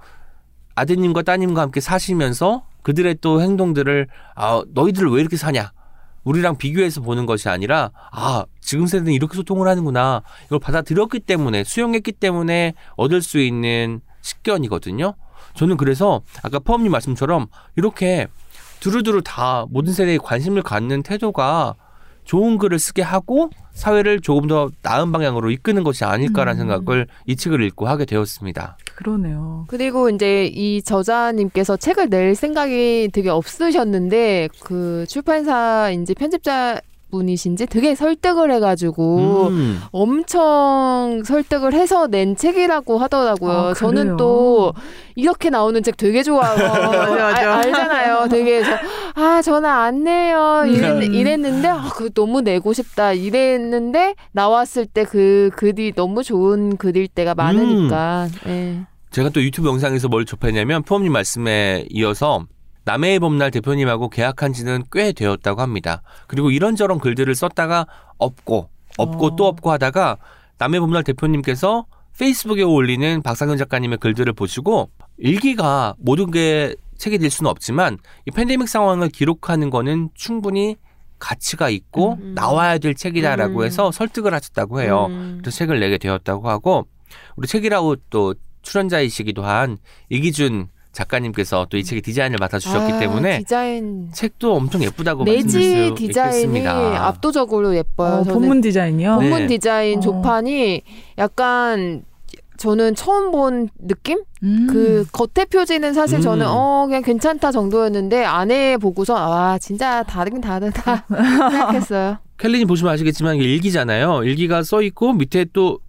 아드님과 따님과 함께 사시면서 그들의 또 행동들을 아 너희들 왜 이렇게 사냐 우리랑 비교해서 보는 것이 아니라 아 지금 세대는 이렇게 소통을 하는구나 이걸 받아들였기 때문에 수용했기 때문에 얻을 수 있는 식견이거든요. 저는 그래서 아까 퍼엄님 말씀처럼 이렇게 두루두루 다 모든 세대에 관심을 갖는 태도가 좋은 글을 쓰게 하고 사회를 조금 더 나은 방향으로 이끄는 것이 아닐까라는
음.
생각을 이 책을 읽고 하게 되었습니다.
그러네요.
그리고 이제 이 저자님께서 책을 낼 생각이 되게 없으셨는데 그 출판사 이제 편집자 분이신지 되게 설득을 해가지고
음.
엄청 설득을 해서 낸 책이라고 하더라고요.
아,
저는? 또 이렇게 나오는 책 되게 좋아하고
맞아.
알, 알잖아요. 되게 저, 아 저는 안 내요 이랬,
음.
이랬 는데 아, 그 너무 내고 싶다 이랬는데 나왔을 때 그 글이 너무 좋은 글일 때가 많으니까. 예.
제가 또 유튜브 영상에서 뭘 접했냐면 포함님 말씀에 이어서 남해의 봄날 대표님하고 계약한 지는 꽤 되었다고 합니다. 그리고 이런저런 글들을 썼다가 없고 없고
어.
또 없고 하다가 남해의 봄날 대표님께서 페이스북에 올리는 박상현 작가님의 글들을 보시고 일기가 모든 게 책이 될 수는 없지만 이 팬데믹 상황을 기록하는 거는 충분히 가치가 있고
음.
나와야 될 책이다라고
음.
해서 설득을 하셨다고 해요.
음.
그래서 책을 내게 되었다고 하고 우리 책이라고 또 출연자이시기도 한 이기준 작가님께서 또 이 책의 디자인을 맡아주셨기
아,
때문에
디자인
책도 엄청 예쁘다고
내지
말씀드릴 수
디자인이
있겠습니다.
압도적으로 예뻐요.
어, 본문 디자인이요.
네.
본문 디자인
어.
조판이 약간 저는 처음 본 느낌?
음.
그 겉에 표지는 사실
음.
저는 어 그냥 괜찮다 정도였는데 안에 보고서 아 진짜 다르긴 다르다 생각했어요.
켈린이 보시면 아시겠지만 이게 일기잖아요. 일기가 써 있고 밑에 또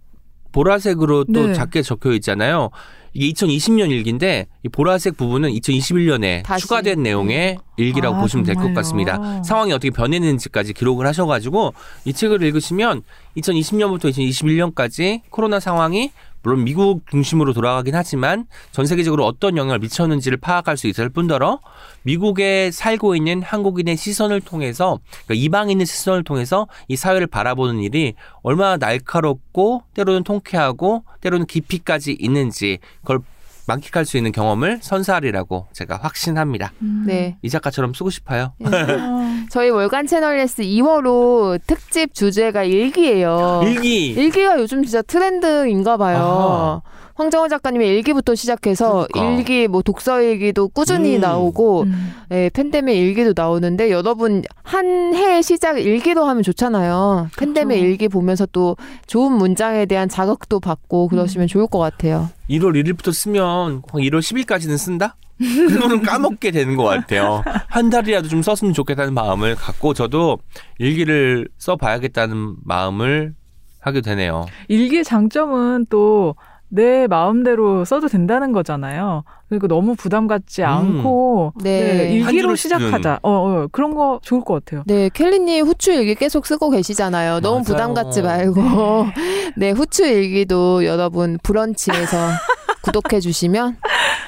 보라색으로 또
네.
작게 적혀 있잖아요. 이게 2020년 일기인데 이 보라색 부분은 2021년에
다시.
추가된 내용의 일기라고
아,
보시면 될 것? 같습니다. 상황이 어떻게 변했는지까지 기록을 하셔가지고 이 책을 읽으시면 2020년부터 2021년까지 코로나 상황이 물론 미국 중심으로 돌아가긴 하지만 전 세계적으로 어떤 영향을 미쳤는지를 파악할 수 있을 뿐더러 미국에 살고 있는 한국인의 시선을 통해서 그러니까 이방인의 시선을 통해서 이 사회를 바라보는 일이 얼마나 날카롭고 때로는 통쾌하고 때로는 깊이까지 있는지 그걸 만끽할 수 있는 경험을 선사하리라고 제가 확신합니다.
음.
네.
이 작가처럼 쓰고 싶어요.
어.
저희 월간 채널레스 2월호 특집 주제가 일기예요.
일기.
일기가 요즘 진짜 트렌드인가 봐요.
아하.
황정호 작가님의 일기부터 시작해서
그러니까.
일기 뭐 독서 일기도 꾸준히
음.
나오고
음.
예, 팬데믹 일기도 나오는데 여러분 한해 시작 일기도 하면 좋잖아요. 팬데믹
그쵸.
일기 보면서 또 좋은 문장에 대한 자극도 받고 그러시면 좋을 것 같아요.
1월 1일부터 쓰면 한 1월 10일까지는 쓴다? 그거는 까먹게 되는 것 같아요. 한 달이라도 좀 썼으면 좋겠다는 마음을 갖고 저도 일기를 써봐야겠다는 마음을 하게 되네요.
일기의 장점은 또 내 마음대로 써도 된다는 거잖아요. 그러니까 너무 부담 갖지
음.
않고
네.
네,
한
일기로 시작하자. 어, 어, 그런 거 좋을 것 같아요.
네, 켈리님 후추 일기 계속 쓰고 계시잖아요. 너무
맞아요.
부담 갖지 말고. 네, 후추 일기도 여러분 브런치에서 구독해 주시면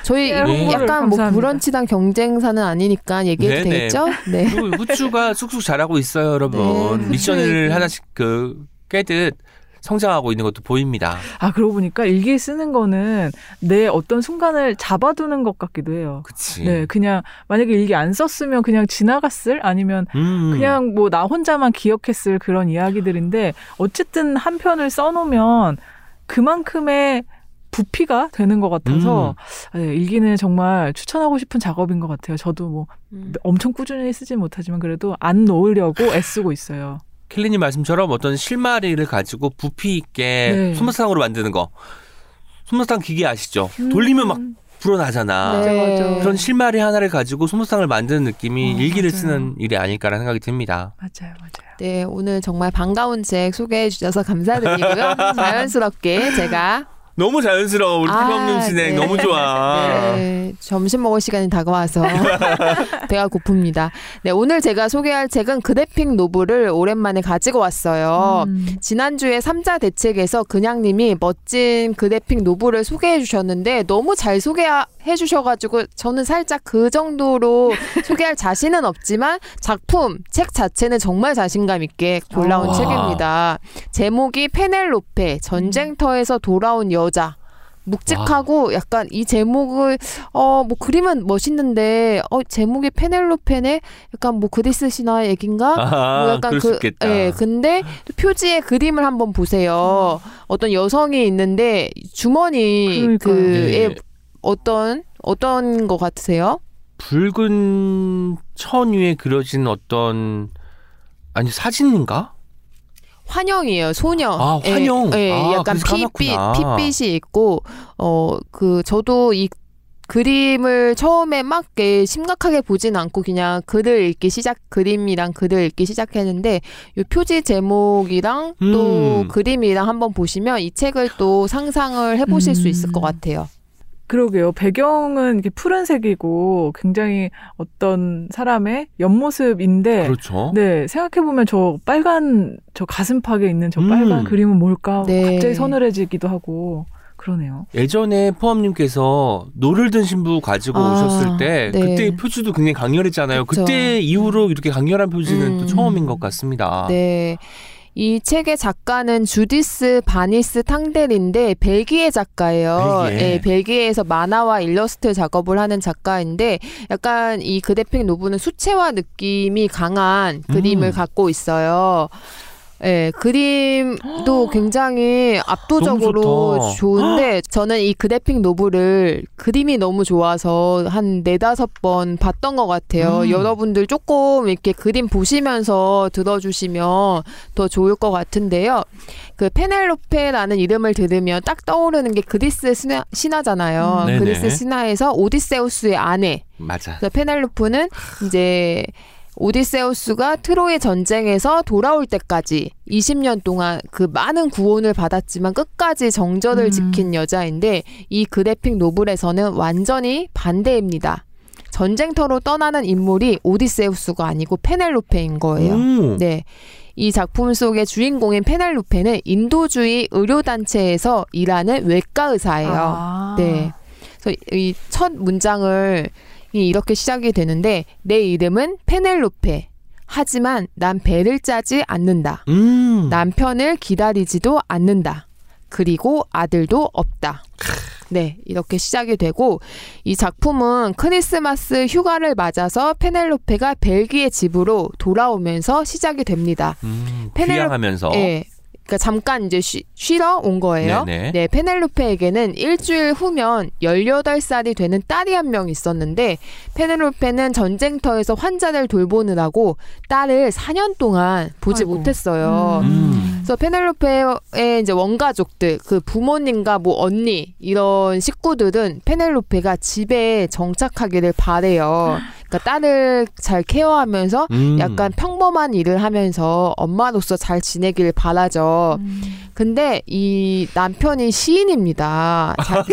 저희
네,
약간 뭐. 브런치당 경쟁사는 아니니까 얘기해도
네네.
되겠죠? 네.
그리고 후추가 쑥쑥 자라고 있어요, 여러분.
네,
미션을. 하나씩 그 깨듯 성장하고 있는 것도 보입니다.
아, 그러고 보니까 일기 쓰는 거는 내 어떤 순간을 잡아두는 것 같기도 해요.
그치.
네, 그냥 만약에 일기 안 썼으면 그냥 지나갔을 아니면
음.
그냥 뭐 나 혼자만 기억했을 그런 이야기들인데 어쨌든 한 편을 써놓으면 그만큼의 부피가 되는 것 같아서
음.
네, 일기는 정말 추천하고 싶은 작업인 것 같아요. 저도 뭐
음.
엄청 꾸준히 쓰진 못하지만 그래도 안 놓으려고 애쓰고 있어요.
켈리님 말씀처럼 어떤 실마리를 가지고 부피 있게
네.
솜사탕으로 만드는 거. 솜사탕 기계 아시죠?
음.
돌리면 막 불어나잖아.
네.
맞아.
그런 실마리 하나를 가지고 솜사탕을 만드는 느낌이
어,
일기를
맞아요.
쓰는 일이 아닐까라는 생각이 듭니다.
맞아요, 맞아요.
네, 오늘 정말 반가운 책 소개해 주셔서 감사드리고요. 자연스럽게 제가
너무 자연스러워. 우리
아,
태범님 진행
네.
너무 좋아.
네, 점심 먹을 시간이 다가와서 배가 고픕니다. 네, 오늘 제가 소개할 책은 그래픽 노블을 오랜만에 가지고 왔어요.
음.
지난주에 삼자 대책에서 그냥님이 멋진 그래픽 노블을 소개해 주셨는데 너무 잘 소개해 주셔가지고 저는 살짝 그 정도로 소개할 자신은 없지만 작품, 책 자체는 정말 자신감 있게 골라온
와.
책입니다. 제목이 페넬로페, 전쟁터에서 돌아온 여 자. 묵직하고 약간 이 제목을 어 뭐 그림은 멋있는데 어 제목이 페넬로페네 약간 뭐 그리스 신화 얘긴가
아,
뭐 약간
수
그. 예, 근데 또 표지의 그림을 한번 보세요. 어떤 여성이 있는데 주머니. 그에
네.
어떤 어떤 거 같으세요?
붉은 천 위에 그려진 어떤 아니 사진인가?
환영이에요, 소녀.
아,
예,
환영.
예,
아,
약간 핏빛. 핏빛이 있고, 어, 그, 저도 이 그림을 처음에 막 심각하게 보진 않고 그냥 글을 읽기 시작 그림이랑 글을 읽기 시작했는데 이 표지 제목이랑 또
음.
그림이랑 한번 보시면 이 책을 또 상상을 해보실 수 있을 것
음.
같아요.
그러게요. 배경은 이렇게 푸른색이고 굉장히 어떤 사람의 옆모습인데
그렇죠.
네, 생각해보면 저 빨간, 저 가슴팍에 있는 저
음.
빨간 그림은 뭘까?
네.
갑자기 서늘해지기도 하고, 그러네요.
예전에 포함님께서 노를 든 신부 가지고
아,
오셨을 때
네.
그때 표지도 굉장히 강렬했잖아요.
그쵸.
그때 이후로 이렇게 강렬한 표지는 또
음.
처음인 것 같습니다.
네. 이 책의 작가는 주디스 바니스 탕델인데 벨기에 작가예요.
벨기에.
네, 벨기에에서 만화와 일러스트 작업을 하는 작가인데 약간 이 그래픽 노블은 수채화 느낌이 강한 그림을
음.
갖고 있어요. 네, 그림도 굉장히 압도적으로. 좋은데 저는 이 그래픽 노블을 그림이 너무 좋아서 한 네다섯 번 봤던 것 같아요.
음.
여러분들 조금 이렇게 그림 보시면서 들어주시면 더 좋을 것 같은데요. 그 페넬로페라는 이름을 들으면 딱 떠오르는 게 그리스 신화, 신화잖아요.
음.
그리스 신화에서 오디세우스의 아내
맞아.
그래서 페넬로프는 이제 오디세우스가 트로이 전쟁에서 돌아올 때까지 20년 동안 그 많은 구원을 받았지만 끝까지 정절을
음.
지킨 여자인데 이 그래픽 노블에서는 완전히 반대입니다. 전쟁터로 떠나는 인물이 오디세우스가 아니고 페넬로페인 거예요.
오.
네. 이 작품 속의 주인공인 페넬로페는 인도주의 의료단체에서 일하는 외과 의사예요.
아.
네. 그래서 이 첫 문장을 이 이렇게 시작이 되는데 내 이름은 페넬로페. 하지만 난 배를 짜지 않는다.
음.
남편을 기다리지도 않는다. 그리고 아들도 없다. 네, 이렇게 시작이 되고 이 작품은 크리스마스 휴가를 맞아서 페넬로페가 벨기에 집으로 돌아오면서 시작이 됩니다.
음,
페넬로-
귀향하면서.
예. 그러니까 잠깐 이제 쉬, 쉬러 온 거예요.
네네.
네, 페넬로페에게는 일주일 후면 18살이 되는 딸이 한 명 있었는데 페넬로페는 전쟁터에서 환자를 돌보느라고 딸을 4년 동안 보지
아이고.
못했어요.
음.
그래서 페넬로페의 이제 원가족들, 그 부모님과 뭐 언니 이런 식구들은 페넬로페가 집에 정착하기를 바래요. 그러니까 딸을 잘 케어하면서
음.
약간 평범한 일을 하면서 엄마로서 잘 지내길 바라죠.
음.
근데 이 남편이 시인입니다. 자-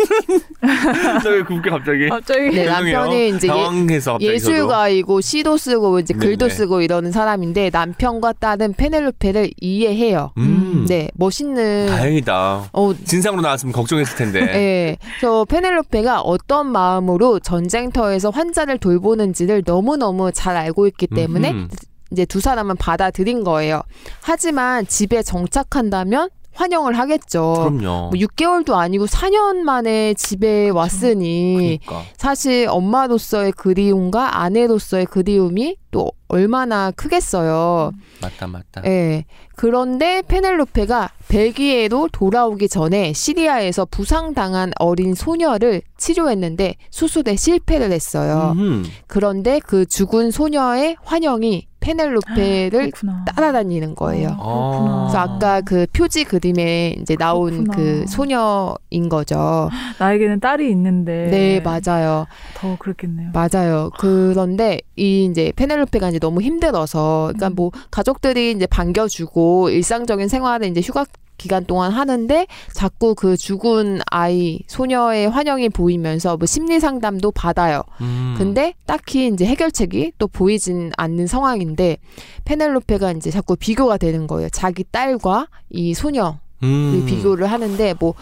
왜 굽게 갑자기?
갑자기.
네, 남편이 이제 예,
당황해서 갑자기
예술가이고 시도 쓰고 이제 글도
네네.
쓰고 이러는 사람인데 남편과 딸은 페넬로페를 이해해요.
음.
네, 멋있는
다행이다.
어
진상으로 나왔으면 걱정했을 텐데.
예. 그래서 페넬로페가 어떤 마음으로 전쟁터에서 환자를 돌보는지 를 너무너무 잘 알고 있기 때문에
음흠.
이제 두 사람은 받아들인 거예요. 하지만 집에 정착한다면 환영을 하겠죠.
그럼요.
뭐 6개월도 아니고 4년 만에 집에 왔으니
그러니까.
사실 엄마로서의 그리움과 아내로서의 그리움이 또 얼마나 크겠어요.
맞다 맞다.
예. 그런데 페넬로페가 벨기에로 돌아오기 전에 시리아에서 부상당한 어린 소녀를 치료했는데 수술에 실패를 했어요.
음흠.
그런데 그 죽은 소녀의 환영이 페넬로페를. 따라다니는 거예요.
아,
그래서 아까 그 표지 그림에 이제 나온
그렇구나.
그 소녀인 거죠.
나에게는 딸이 있는데.
네, 맞아요.
더 그렇겠네요.
맞아요. 그런데 이 이제 페넬로페가 이제 너무 힘들어서 그러니까
음.
뭐 가족들이 이제 반겨주고 일상적인 생활을 이제 휴가 기간 동안 하는데 자꾸 그 죽은 아이 소녀의 환영이 보이면서 뭐 심리 상담도 받아요.
음.
근데 딱히 이제 해결책이 또 보이진 않는 상황인데 페넬로페가 이제 자꾸 비교가 되는 거예요. 자기 딸과 이 소녀
음.
비교를 하는데 뭐,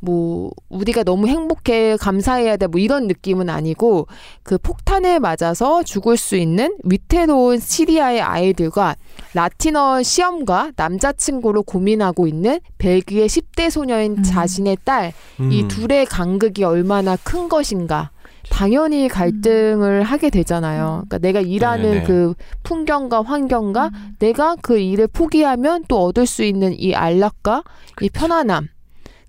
뭐, 우리가 너무 행복해, 감사해야 돼, 뭐 이런 느낌은 아니고 그 폭탄에 맞아서 죽을 수 있는 위태로운 시리아의 아이들과 라틴어 시험과 남자친구로 고민하고 있는 벨기에 10대 소녀인
음.
자신의 딸, 이
음.
둘의 간극이 얼마나 큰 것인가. 당연히 갈등을 하게 되잖아요. 그러니까 내가 일하는
네네네.
그 풍경과 환경과 내가 그 일을 포기하면 또 얻을 수 있는 이 안락과 이 편안함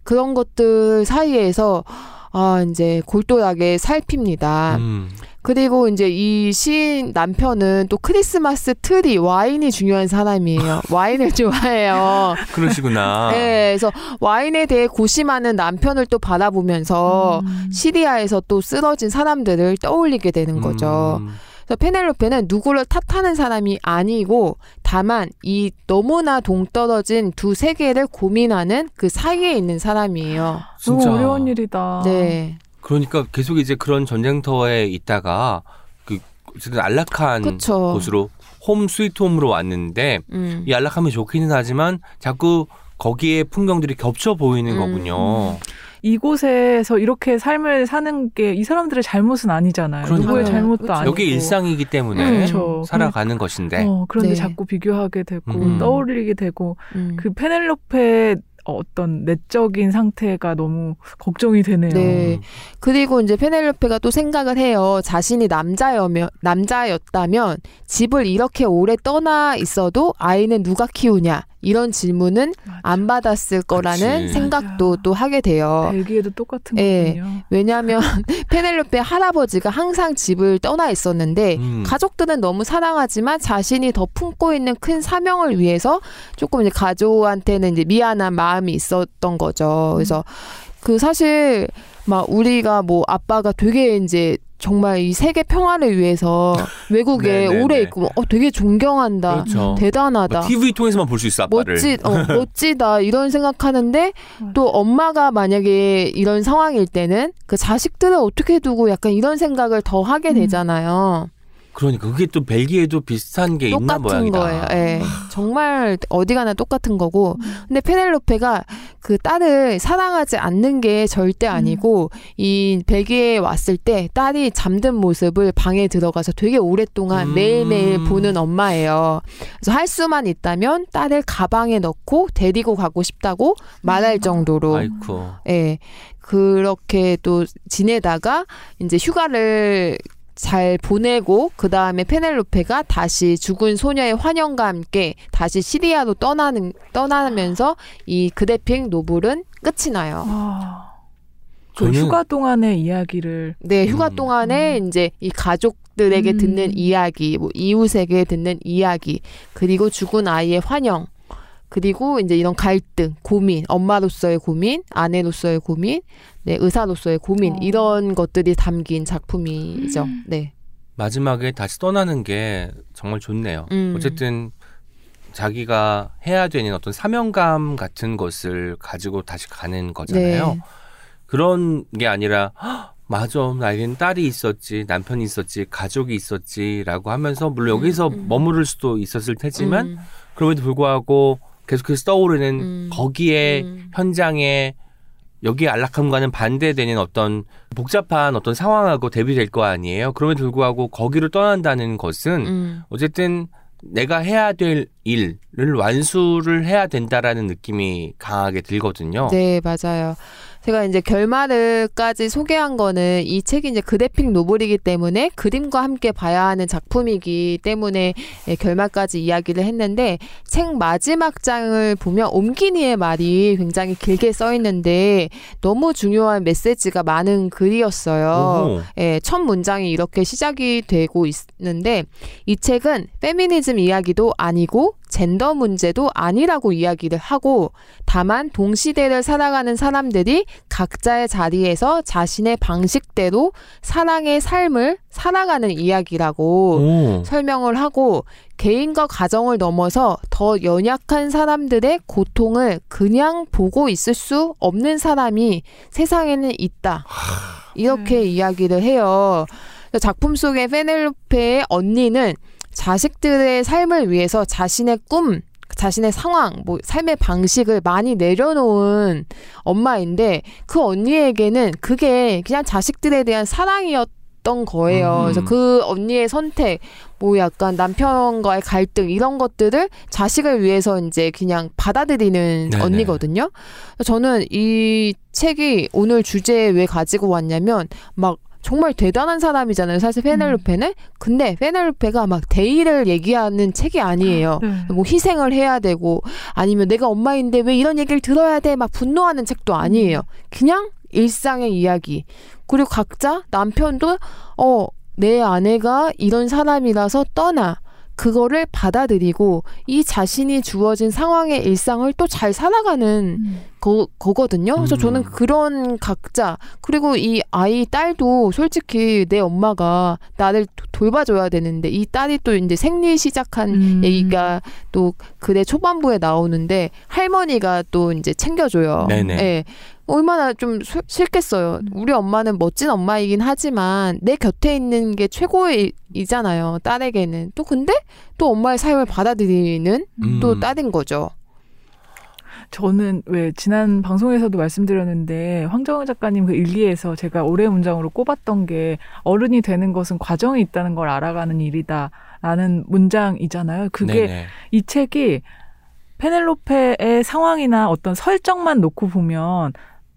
그런 것들 사이에서 아 이제 골똘하게 살핍니다.
음.
그리고 이제 이 시인 남편은 또 크리스마스 트리 와인이 중요한 사람이에요. 와인을 좋아해요.
그러시구나.
네, 그래서 와인에 대해 고심하는 남편을 또 바라보면서
음.
시리아에서 또 쓰러진 사람들을 떠올리게 되는 거죠.
음.
그래서 페넬로페는 누구를 탓하는 사람이 아니고 다만 이 너무나 동떨어진 두 세계를 고민하는 그 사이에 있는 사람이에요.
너무
진짜.
어려운 일이다.
네.
그러니까 계속 이제 그런 전쟁터에 있다가 그 어쨌든 안락한
그쵸.
곳으로 홈 스위트 홈으로 왔는데
음.
이 안락함이 좋기는 하지만 자꾸 거기에 풍경들이 겹쳐 보이는
음,
거군요.
이곳에서 이렇게 삶을 사는 게 이 사람들의 잘못은 아니잖아요.
그러니까요.
누구의 잘못도
그쵸.
아니고.
여기 일상이기 때문에
그렇죠.
살아가는 것인데.
어, 그런데
네.
자꾸 비교하게 되고
음.
떠올리게 되고
음.
그 페넬로페의 어떤 내적인 상태가 너무 걱정이 되네요.
네.
음.
그리고 이제 페넬로페가 또 생각을 해요. 자신이 남자여면 남자였다면 집을 이렇게 오래 떠나 있어도 아이는 누가 키우냐 이런 질문은
맞아.
안 받았을 거라는
그치.
생각도
맞아.
또 하게 돼요.
벨기에도 똑같은
예.
거군요.
왜냐하면 페넬로페 할아버지가 항상 집을 떠나 있었는데
음.
가족들은 너무 사랑하지만 자신이 더 품고 있는 큰 사명을 위해서 조금 이제 가족한테는 이제 미안한 마음이 있었던 거죠. 그래서 그 사실 막 우리가 뭐 아빠가 되게 이제 정말 이 세계 평화를 위해서 외국에
네네네.
오래 있고 어 되게 존경한다.
그렇죠.
대단하다.
뭐 TV 통해서만 볼 수 있어 아빠를.
멋지, 어, 멋지다 이런 생각하는데. 또 엄마가 만약에 이런 상황일 때는 그 자식들을 어떻게 두고 약간 이런 생각을 더 하게
음.
되잖아요.
그러니까 그게 또 벨기에도 비슷한 게 있나
똑같은
모양이다.
거예요. 예. 정말 어디 가나 똑같은 거고.
음.
근데 페넬로페가 그 딸을 사랑하지 않는 게 절대
음.
아니고 이 벨기에에 왔을 때 딸이 잠든 모습을 방에 들어가서 되게 오랫동안
음.
매일매일 보는 엄마예요. 그래서 할 수만 있다면 딸을 가방에 넣고 데리고 가고 싶다고 말할
음.
정도로
아이쿠.
예. 그렇게 또 지내다가 이제 휴가를 잘 보내고 그 다음에 페넬로페가 다시 죽은 소녀의 환영과 함께 다시 시리아로 떠나는 떠나면서 이 그대핑 노블은 끝이 나요.
아, 그
저는-
휴가 동안의 이야기를
네, 휴가
음.
동안에 이제 이 가족들에게
음.
듣는 이야기, 뭐 이웃에게 듣는 이야기, 그리고 죽은 아이의 환영, 그리고 이제 이런 갈등, 고민, 엄마로서의 고민, 아내로서의 고민, 네, 의사로서의 고민
어.
이런 것들이 담긴 작품이죠.
음.
네.
마지막에 다시 떠나는 게 정말 좋네요.
음.
어쨌든 자기가 해야 되는 어떤 사명감 같은 것을 가지고 다시 가는 거잖아요.
네.
그런 게 아니라 "헉, 맞아 나에겐 딸이 있었지 남편이 있었지 가족이 있었지라고 하면서 물론 여기서
음, 음.
머무를 수도 있었을 테지만
음,
그럼에도 불구하고 계속해서 떠오르는
음.
거기에
음.
현장에 여기 안락함과는 반대되는 어떤 복잡한 어떤 상황하고 대비될 거 아니에요. 그럼에도 불구하고 거기를 떠난다는 것은
음.
어쨌든 내가 해야 될 일을 완수를 해야 된다라는 느낌이 강하게 들거든요.
네, 맞아요. 제가 이제 결말을까지 소개한 거는 이 책이 이제 그래픽 노블이기 때문에 그림과 함께 봐야 하는 작품이기 때문에 예, 결말까지 이야기를 했는데 책 마지막 장을 보면 옴기니의 말이 굉장히 길게 써 있는데 너무 중요한 메시지가 많은 글이었어요. 예, 첫 문장이 이렇게 시작이 되고 있는데 이 책은 페미니즘 이야기도 아니고 젠더 문제도 아니라고 이야기를 하고 다만 동시대를 살아가는 사람들이 각자의 자리에서 자신의 방식대로 사랑의 삶을 살아가는 이야기라고
오.
설명을 하고 개인과 가정을 넘어서 더 연약한 사람들의 고통을 그냥 보고 있을 수 없는 사람이 세상에는 있다. 이렇게 이야기를 해요. 작품 속의 페넬로페의 언니는 자식들의 삶을 위해서 자신의 꿈, 자신의 상황, 뭐 삶의 방식을 많이 내려놓은 엄마인데 그 언니에게는 그게 그냥 자식들에 대한 사랑이었 던 거예요.
음.
그래서 그 언니의 선택, 뭐 약간 남편과의 갈등 이런 것들을 자식을 위해서 이제 그냥 받아들이는
네네.
언니거든요. 저는 이 책이 오늘 주제에 왜 가지고 왔냐면 막 정말 대단한 사람이잖아요. 사실 페넬로페는. 근데 페넬로페가 막 대의를 얘기하는 책이 아니에요.
네.
뭐 희생을 해야 되고 아니면 내가 엄마인데 왜 이런 얘기를 들어야 돼 막 분노하는 책도 아니에요. 그냥 일상의 이야기. 그리고 각자 남편도 어 내 아내가 이런 사람이라서 떠나. 그거를 받아들이고 이 자신이 주어진 상황의 일상을 또 잘 살아가는 거, 거 거든요. 그래서
음.
저는 그런 각자 그리고 이 아이 딸도 솔직히 내 엄마가 나를 도- 돌봐줘야 되는데 이 딸이 또 이제 생리 시작한
음.
얘기가 또 그대 초반부에 나오는데 할머니가 또 이제 챙겨줘요.
네네.
예. 얼마나 좀 소- 싫겠어요. 우리 엄마는 멋진 엄마이긴 하지만 내 곁에 있는 게 최고이잖아요. 딸에게는. 또 근데 또 엄마의 삶을 받아들이는 또
음.
딸인 거죠.
저는 왜 지난 방송에서도 말씀드렸는데 황정은 작가님 그 일기에서 제가 올해 문장으로 꼽았던 게 어른이 되는 것은 과정이 있다는 걸 알아가는 일이다라는 문장이잖아요. 그게
네네.
이 책이 페넬로페의 상황이나 어떤 설정만 놓고 보면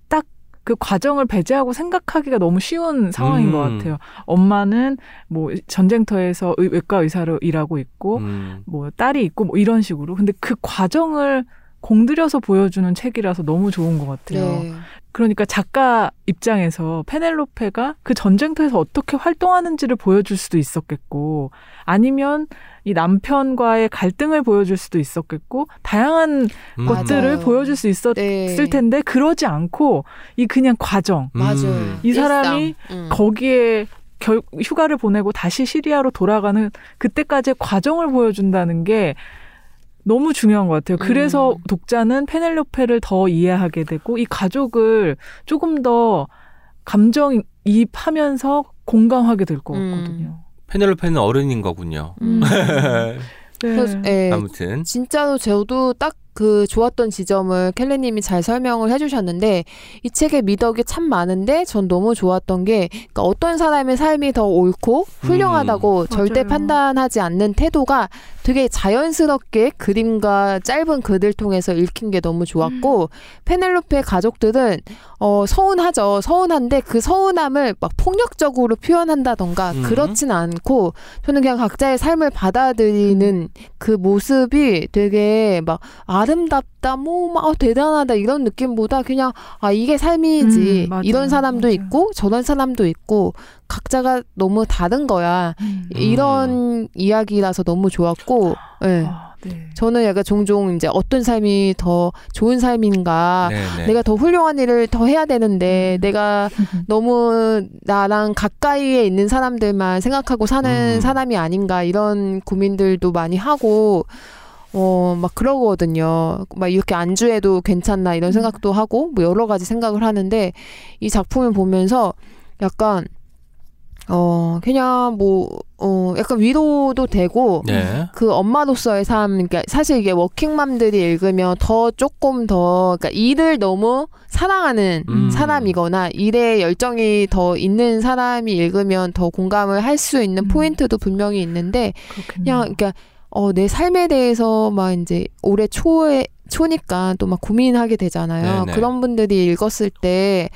딱 그 과정을 배제하고 생각하기가 너무 쉬운 상황인
음.
것 같아요. 엄마는 뭐 전쟁터에서 의- 외과 의사로 일하고 있고
음.
뭐 딸이 있고 뭐 이런 식으로. 근데 그 과정을 공들여서 보여주는 책이라서 너무 좋은 것 같아요.
네.
그러니까 작가 입장에서 페넬로페가 그 전쟁터에서 어떻게 활동하는지를 보여줄 수도 있었겠고, 아니면 이 남편과의 갈등을 보여줄 수도 있었겠고, 다양한
음.
것들을
맞아요.
보여줄 수 있었을
네.
텐데, 그러지 않고, 이 그냥 과정,
맞아요.
음.
이 사람이.
음.
거기에 결, 휴가를 보내고 다시 시리아로 돌아가는 그때까지의 과정을 보여준다는 게 너무 중요한 것 같아요. 그래서
음.
독자는 페넬로페를 더 이해하게 되고 이 가족을 조금 더 감정 이입하면서 공감하게 될것
음.
같거든요.
페넬로페는 어른인 거군요.
음.
음.
네.
그래서, 예,
아무튼
진짜로 저도 딱 그 좋았던 지점을 켈리님이 잘 설명을 해주셨는데 이 책에 미덕이 참 많은데 전 너무 좋았던 게 그러니까 어떤 사람의 삶이 더 옳고 훌륭하다고 절대
맞아요.
판단하지 않는 태도가 되게 자연스럽게 그림과 짧은 글을 통해서 읽힌 게 너무 좋았고 페넬로페 가족들은 어 서운하죠 서운한데 그 서운함을 막 폭력적으로 표현한다던가
음.
그렇진 않고 저는 그냥 각자의 삶을 받아들이는 그 모습이 되게 막 아름답 다, 뭐, 막, 아, 대단하다, 이런 느낌보다 그냥, 아, 이게 삶이지.
음, 맞아요.
이런 사람도
맞아요.
있고, 저런 사람도 있고, 각자가 너무 다른 거야.
음.
이런 이야기라서 너무 좋았고, 예.
아, 네.
저는 약간 종종 이제 어떤 삶이 더 좋은 삶인가,
네네.
내가 더 훌륭한 일을 더 해야 되는데,
음.
내가 너무 나랑 가까이에 있는 사람들만 생각하고 사는
음.
사람이 아닌가 이런 고민들도 많이 하고 어 막 그러거든요. 막 이렇게 안주해도 괜찮나 이런
음.
생각도 하고 뭐 여러 가지 생각을 하는데 이 작품을 보면서 약간 어 그냥 뭐 어 약간 위로도 되고
네.
그 엄마로서의 삶, 그러니까 사실 이게 워킹맘들이 읽으면 더 조금 더, 그러니까 일을 너무 사랑하는
음.
사람이거나 일에 열정이 더 있는 사람이 읽으면 더 공감을 할 수 있는
음.
포인트도 분명히 있는데,
그렇겠네요.
그냥, 그러니까, 어, 내 삶에 대해서 막 이제 올해 초에, 초니까 또 막 고민하게 되잖아요.
네네.
그런 분들이 읽었을 때,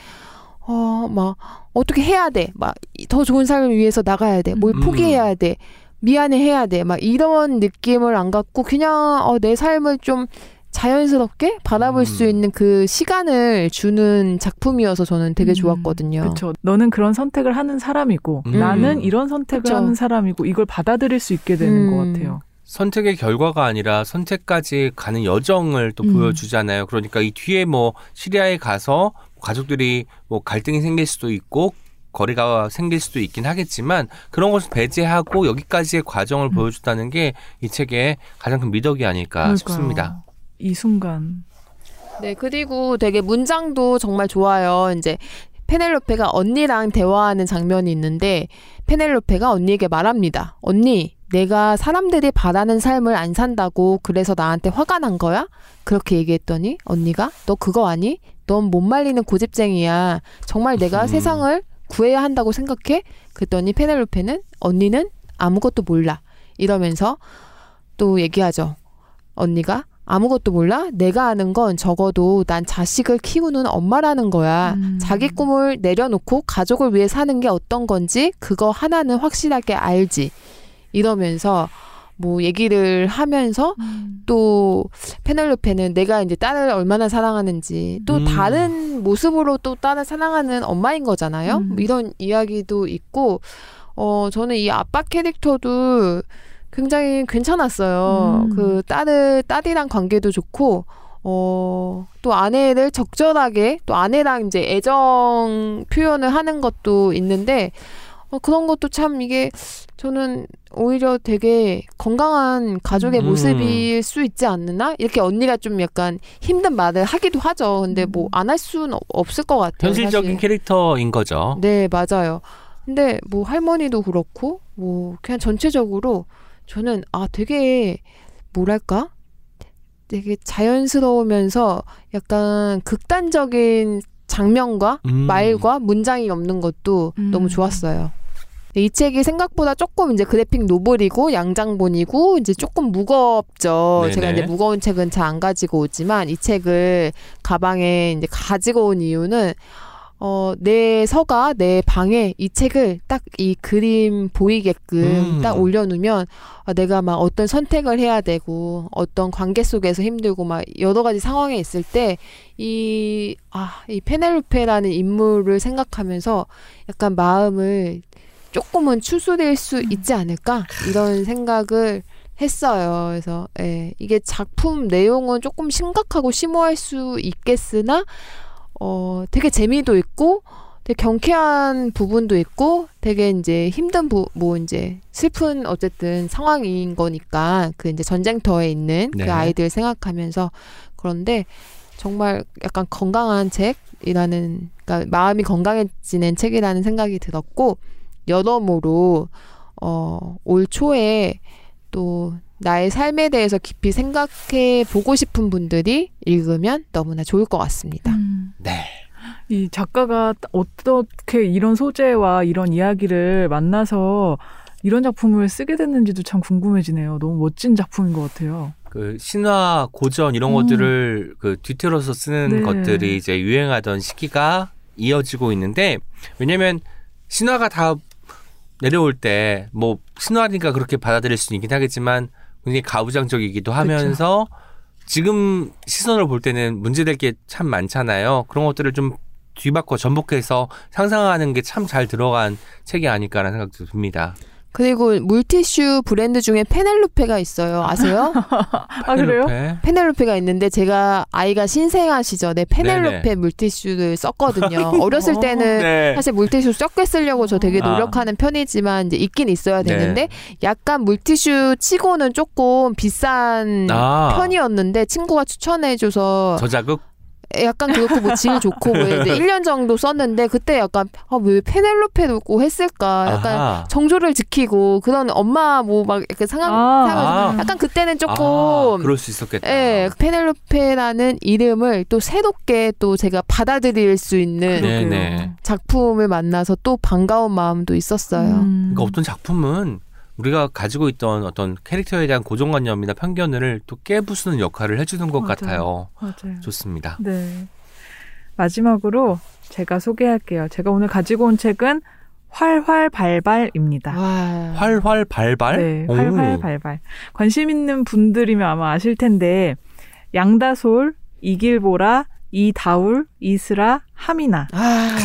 어, 막, 어떻게 해야 돼. 막, 더 좋은 삶을 위해서 나가야 돼. 뭘
음.
포기해야 돼. 미안해 해야 돼. 막 이런 느낌을 안 갖고 그냥 어, 내 삶을 좀 자연스럽게 바라볼
음.
수 있는 그 시간을 주는 작품이어서 저는 되게
음,
좋았거든요.
그렇죠. 너는 그런 선택을 하는 사람이고
음.
나는 이런 선택을
그쵸.
하는 사람이고 이걸 받아들일 수 있게 되는
음.
것 같아요.
선택의 결과가 아니라 선택까지 가는 여정을 또
음.
보여주잖아요. 그러니까 이 뒤에 뭐 시리아에 가서 가족들이 뭐 갈등이 생길 수도 있고 거리가 생길 수도 있긴 하겠지만 그런 것을 배제하고 여기까지의 과정을
음.
보여줬다는 게 이 책의 가장 큰 미덕이 아닐까
그러니까요.
싶습니다.
이 순간.
네, 그리고 되게 문장도 정말 좋아요. 이제 페넬로페가 언니랑 대화하는 장면이 있는데 페넬로페가 언니에게 말합니다. 언니, 내가 사람들이 바라는 삶을 안 산다고 그래서 나한테 화가 난 거야? 그렇게 얘기했더니 언니가 너 그거 아니? 넌 못 말리는 고집쟁이야. 정말 내가
음.
세상을 구해야 한다고 생각해? 그랬더니 페넬로페는 언니는 아무것도 몰라. 이러면서 또 얘기하죠. 언니가 아무것도 몰라? 내가 아는 건 적어도 난 자식을 키우는 엄마라는 거야.
음.
자기 꿈을 내려놓고 가족을 위해 사는 게 어떤 건지 그거 하나는 확실하게 알지. 이러면서 뭐 얘기를 하면서 또 페넬로페는 내가 이제 딸을 얼마나 사랑하는지 또
음.
다른 모습으로 또 딸을 사랑하는 엄마인 거잖아요.
음.
뭐 이런 이야기도 있고 어, 저는 이 아빠 캐릭터도 굉장히 괜찮았어요.
음.
그 딸을, 딸이랑 관계도 좋고, 어, 또 아내를 적절하게, 또 아내랑 이제 애정 표현을 하는 것도 있는데, 어, 그런 것도 참 이게 저는 오히려 되게 건강한 가족의
음.
모습일 수 있지 않느나? 이렇게 언니가 좀 약간 힘든 말을 하기도 하죠. 근데 뭐 안 할 수는 없- 없을 것 같아요.
현실적인
사실.
캐릭터인 거죠.
네, 맞아요. 근데 뭐 할머니도 그렇고 뭐 그냥 전체적으로 저는 아 되게 뭐랄까? 되게 자연스러우면서 약간 극단적인 장면과
음.
말과 문장이 없는 것도
음.
너무 좋았어요. 이 책이 생각보다 조금 이제 그래픽 노블이고 양장본이고 이제 조금 무겁죠.
네네.
제가 이제 무거운 책은 잘 안 가지고 오지만 이 책을 가방에 이제 가지고 온 이유는 어, 내 서가 내 방에 이 책을 딱 이 그림 보이게끔
음.
딱 올려놓으면 아, 내가 막 어떤 선택을 해야 되고 어떤 관계 속에서 힘들고 막 여러 가지 상황에 있을 때 이, 아, 이 페넬로페라는 인물을 생각하면서 약간 마음을 조금은 추스릴 수 있지 않을까? 이런 생각을 했어요. 그래서, 예, 이게 작품 내용은 조금 심각하고 심오할 수 있겠으나, 어, 되게 재미도 있고, 되게 경쾌한 부분도 있고, 되게 이제 힘든 부, 뭐 이제 슬픈 어쨌든 상황인 거니까, 그 이제 전쟁터에 있는
네.
그 아이들 생각하면서, 그런데 정말 약간 건강한 책이라는, 그러니까 마음이 건강해지는 책이라는 생각이 들었고, 여러모로, 어, 올 초에 또 나의 삶에 대해서 깊이 생각해 보고 싶은 분들이 읽으면 너무나 좋을 것 같습니다.
음.
네.
이 작가가 어떻게 이런 소재와 이런 이야기를 만나서 이런 작품을 쓰게 됐는지도 참 궁금해지네요. 너무 멋진 작품인 것 같아요.
그 신화 고전 이런
음.
것들을 그 뒤틀어서 쓰는
네.
것들이 이제 유행하던 시기가 이어지고 있는데 왜냐면 신화가 다 내려올 때 뭐 신화니까 그렇게 받아들일 수 있긴 하겠지만 굉장히 가부장적이기도 하면서 지금 시선을 볼 때는 문제될 게 참 많잖아요. 그런 것들을 좀 뒤바꿔 전복해서 상상하는 게 참 잘 들어간 책이 아닐까라는 생각도 듭니다.
그리고 물티슈 브랜드 중에 페넬로페가 있어요. 아세요?
아 그래요?
페넬로페?
페넬로페가 있는데 제가 아이가 신생아 시절에 페넬로페
네네.
물티슈를 썼거든요. 어렸을 때는
네.
사실 물티슈 적게 쓰려고 저 되게
아.
노력하는 편이지만 이제 있긴 있어야
네.
되는데 약간 물티슈 치고는 조금 비싼
아.
편이었는데 친구가 추천해줘서
저자극
약간 그렇고 뭐 질 좋고 뭐 이제 1년 정도 썼는데 그때 약간 아 왜 페넬로페를 꼭 했을까 약간
아하.
정조를 지키고 그런 엄마 뭐막 이렇게 상황
아.
상황에서
아.
약간 그때는 조금
아, 그럴 수 있었겠다.
예, 페넬로페라는 이름을 또 새롭게 또 제가 받아들일 수 있는.
네네.
작품을 만나서 또 반가운 마음도 있었어요.
음.
그러니까 어떤 작품은 우리가 가지고 있던 어떤 캐릭터에 대한 고정관념이나 편견을 또 깨부수는 역할을 해주는 것
맞아요.
같아요.
맞아요.
좋습니다.
네. 마지막으로 제가 소개할게요. 제가 오늘 가지고 온 책은 활활발발입니다.
와.
활활발발.
네,
오.
활활발발. 관심 있는 분들이면 아마 아실 텐데 양다솔, 이길보라, 이다울, 이스라, 하미나.
아,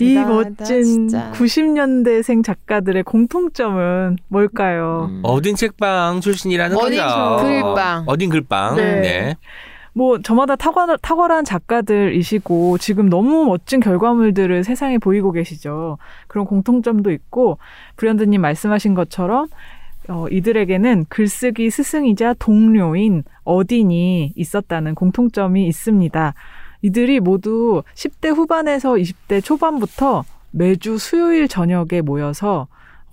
이
대단하다,
멋진
진짜.
90년대생 작가들의 공통점은 뭘까요?
음.
어딘 책방 출신이라는
어딘
거죠.
글빵.
어딘 글빵.
네.
네.
뭐 저마다 탁월, 탁월한 작가들이시고 지금 너무 멋진 결과물들을 세상에 보이고 계시죠. 그런 공통점도 있고 브랜드님 말씀하신 것처럼 어, 이들에게는 글쓰기 스승이자 동료인 어딘이 있었다는 공통점이 있습니다. 이들이 모두 10대 후반에서 20대 초반부터 매주 수요일 저녁에 모여서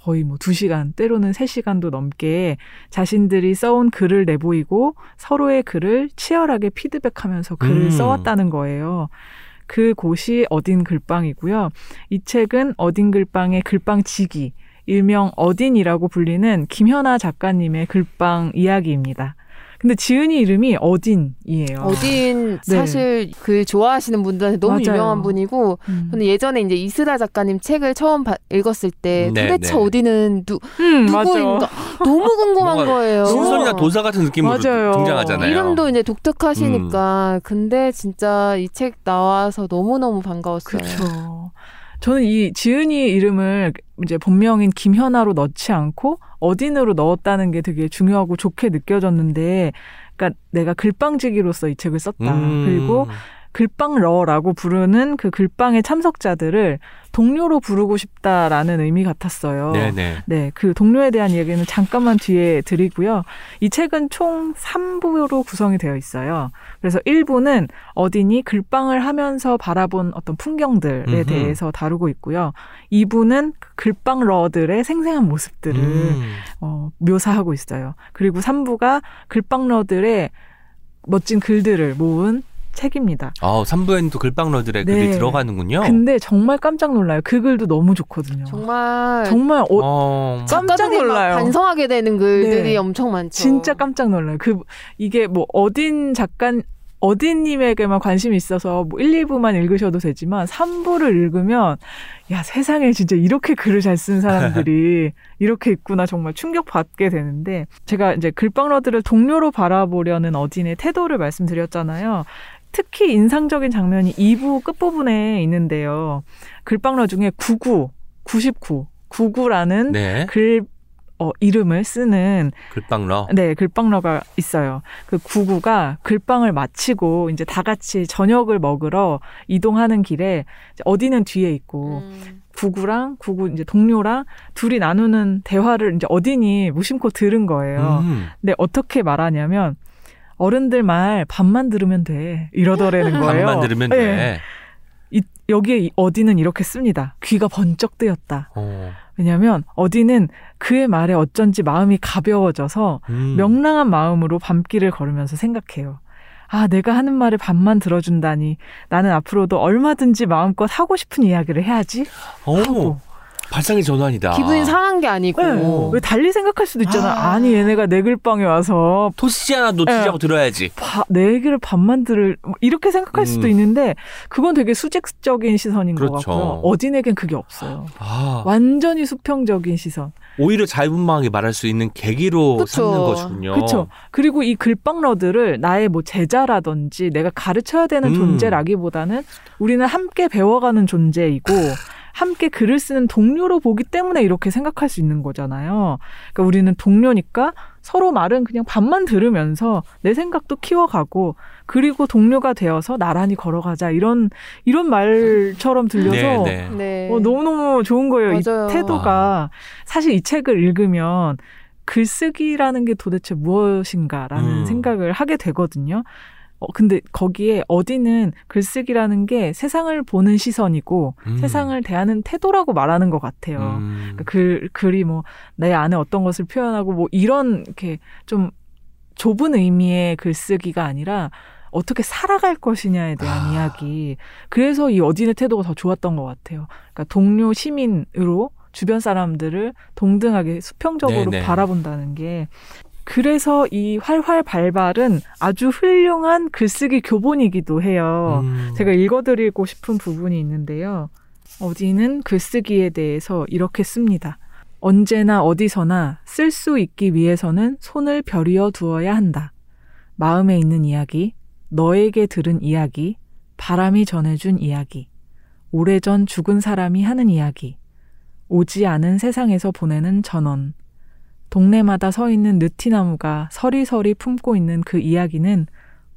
거의 뭐 2시간, 때로는 3시간도 넘게 자신들이 써온 글을 내보이고 서로의 글을 치열하게 피드백하면서 글을
음.
써왔다는 거예요. 그 곳이 어딘 글빵이고요. 이 책은 어딘 글빵의 글빵지기, 일명 어딘이라고 불리는 김현아 작가님의 글빵 이야기입니다. 근데 지은이 이름이 어딘이에요.
어딘
네.
사실 그 좋아하시는 분들한테 너무
맞아요.
유명한 분이고
음.
저는 예전에 이제 이스라 작가님 책을 처음 봐- 읽었을 때
네,
도대체
네.
어디는 누,
음,
누구인가 너무 궁금한 거예요.
신선이나 도사 같은 느낌으로
맞아요.
등장하잖아요.
이름도 이제 독특하시니까 근데 진짜 이 책 나와서 너무 너무 반가웠어요.
그렇죠. 저는 이 지은이 이름을 이제 본명인 김현아로 넣지 않고 어딘으로 넣었다는 게 되게 중요하고 좋게 느껴졌는데, 그러니까 내가 글빵지기로서 이 책을 썼다.
음.
그리고 글빵러라고 부르는 그 글빵의 참석자들을 동료로 부르고 싶다라는 의미 같았어요.
네네.
네, 그 동료에 대한 이야기는 잠깐만 뒤에 드리고요. 이 책은 총 3부로 구성이 되어 있어요. 그래서 1부는 어딘이 글빵을 하면서 바라본 어떤 풍경들에
음흠.
대해서 다루고 있고요. 2부는 그 글빵러들의 생생한 모습들을
음.
어, 묘사하고 있어요. 그리고 3부가 글빵러들의 멋진 글들을 모은 책입니다.
아, 3부에는 또 글빵러들의 글이
네.
들어가는군요.
근데 정말 깜짝 놀라요. 그 글도 너무 좋거든요.
정말
정말 어,
어,
깜짝 놀라요.
반성하게 되는 글들이
네.
엄청 많죠.
진짜 깜짝 놀라요. 그 이게 뭐 어딘 작가 어딘님에게만 관심이 있어서 뭐 1, 2부만 읽으셔도 되지만 3부를 읽으면 야 세상에 진짜 이렇게 글을 잘 쓴 사람들이 이렇게 있구나 정말 충격받게 되는데 제가 이제 글빵러들을 동료로 바라보려는 어딘의 태도를 말씀드렸잖아요. 특히 인상적인 장면이 2부 끝부분에 있는데요. 글빵러 중에 99, 99, 99라는
네.
글 어, 이름을 쓰는
글빵러.
네, 글빵러가 있어요. 그 구구가 글빵을 마치고 이제 다 같이 저녁을 먹으러 이동하는 길에 어디는 뒤에 있고
음.
구구랑 구구 이제 동료랑 둘이 나누는 대화를 이제 어딘이 무심코 들은 거예요.
음.
근데 어떻게 말하냐면 어른들 말 반만 들으면 돼 이러더라는 거예요.
반만 들으면
네.
돼.
이, 여기에 이 어딘은 이렇게 씁니다. 귀가 번쩍 뜨였다.
어.
왜냐하면 어딘은 그의 말에 어쩐지 마음이 가벼워져서
음.
명랑한 마음으로 밤길을 걸으면서 생각해요. 아, 내가 하는 말을 반만 들어준다니. 나는 앞으로도 얼마든지 마음껏 하고 싶은 이야기를 해야지.
오,
하고.
발상의 전환이다.
기분이 상한 게 아니고
네. 왜 달리 생각할 수도 있잖아.
아.
아. 니 얘네가 내 글방에 와서
토시지 않아 놓치자고 들어야지.
바, 내 얘기를 반만 들을 뭐 이렇게 생각할 수도
음.
있는데 그건 되게 수직적인 시선인 것
그렇죠.
같고요. 어딘에겐 그게 없어요.
아,
완전히 수평적인 시선.
오히려 자유분방하게 말할 수 있는 계기로
그쵸.
삼는 것이군요.
그렇죠. 그리고 이 글빵러들을 나의 뭐 제자라든지 내가 가르쳐야 되는
음.
존재라기보다는 우리는 함께 배워가는 존재이고 함께 글을 쓰는 동료로 보기 때문에 이렇게 생각할 수 있는 거잖아요. 그러니까 우리는 동료니까 서로 말은 그냥 반만 들으면서 내 생각도 키워가고 그리고 동료가 되어서 나란히 걸어가자 이런 이런 말처럼 들려서
네, 네.
네.
어, 너무너무 좋은 거예요.
맞아요.
이 태도가 사실 이 책을 읽으면 글쓰기라는 게 도대체 무엇인가라는
음.
생각을 하게 되거든요. 어, 근데 거기에 어디는 글쓰기라는 게 세상을 보는 시선이고
음.
세상을 대하는 태도라고 말하는 것 같아요.
음.
그러니까 글, 글이 뭐 내 안에 어떤 것을 표현하고 뭐 이런 이렇게 좀 좁은 의미의 글쓰기가 아니라 어떻게 살아갈 것이냐에 대한
아.
이야기. 그래서 이 어딘의 태도가 더 좋았던 것 같아요. 그러니까 동료 시민으로 주변 사람들을 동등하게 수평적으로
네네.
바라본다는 게 그래서 이 활활 발발은 아주 훌륭한 글쓰기 교본이기도 해요.
음.
제가 읽어드리고 싶은 부분이 있는데요. 어디는 글쓰기에 대해서 이렇게 씁니다. 언제나 어디서나 쓸 수 있기 위해서는 손을 벼리어 두어야 한다. 마음에 있는 이야기, 너에게 들은 이야기, 바람이 전해준 이야기, 오래전 죽은 사람이 하는 이야기, 오지 않은 세상에서 보내는 전원, 동네마다 서 있는 느티나무가 서리서리 품고 있는 그 이야기는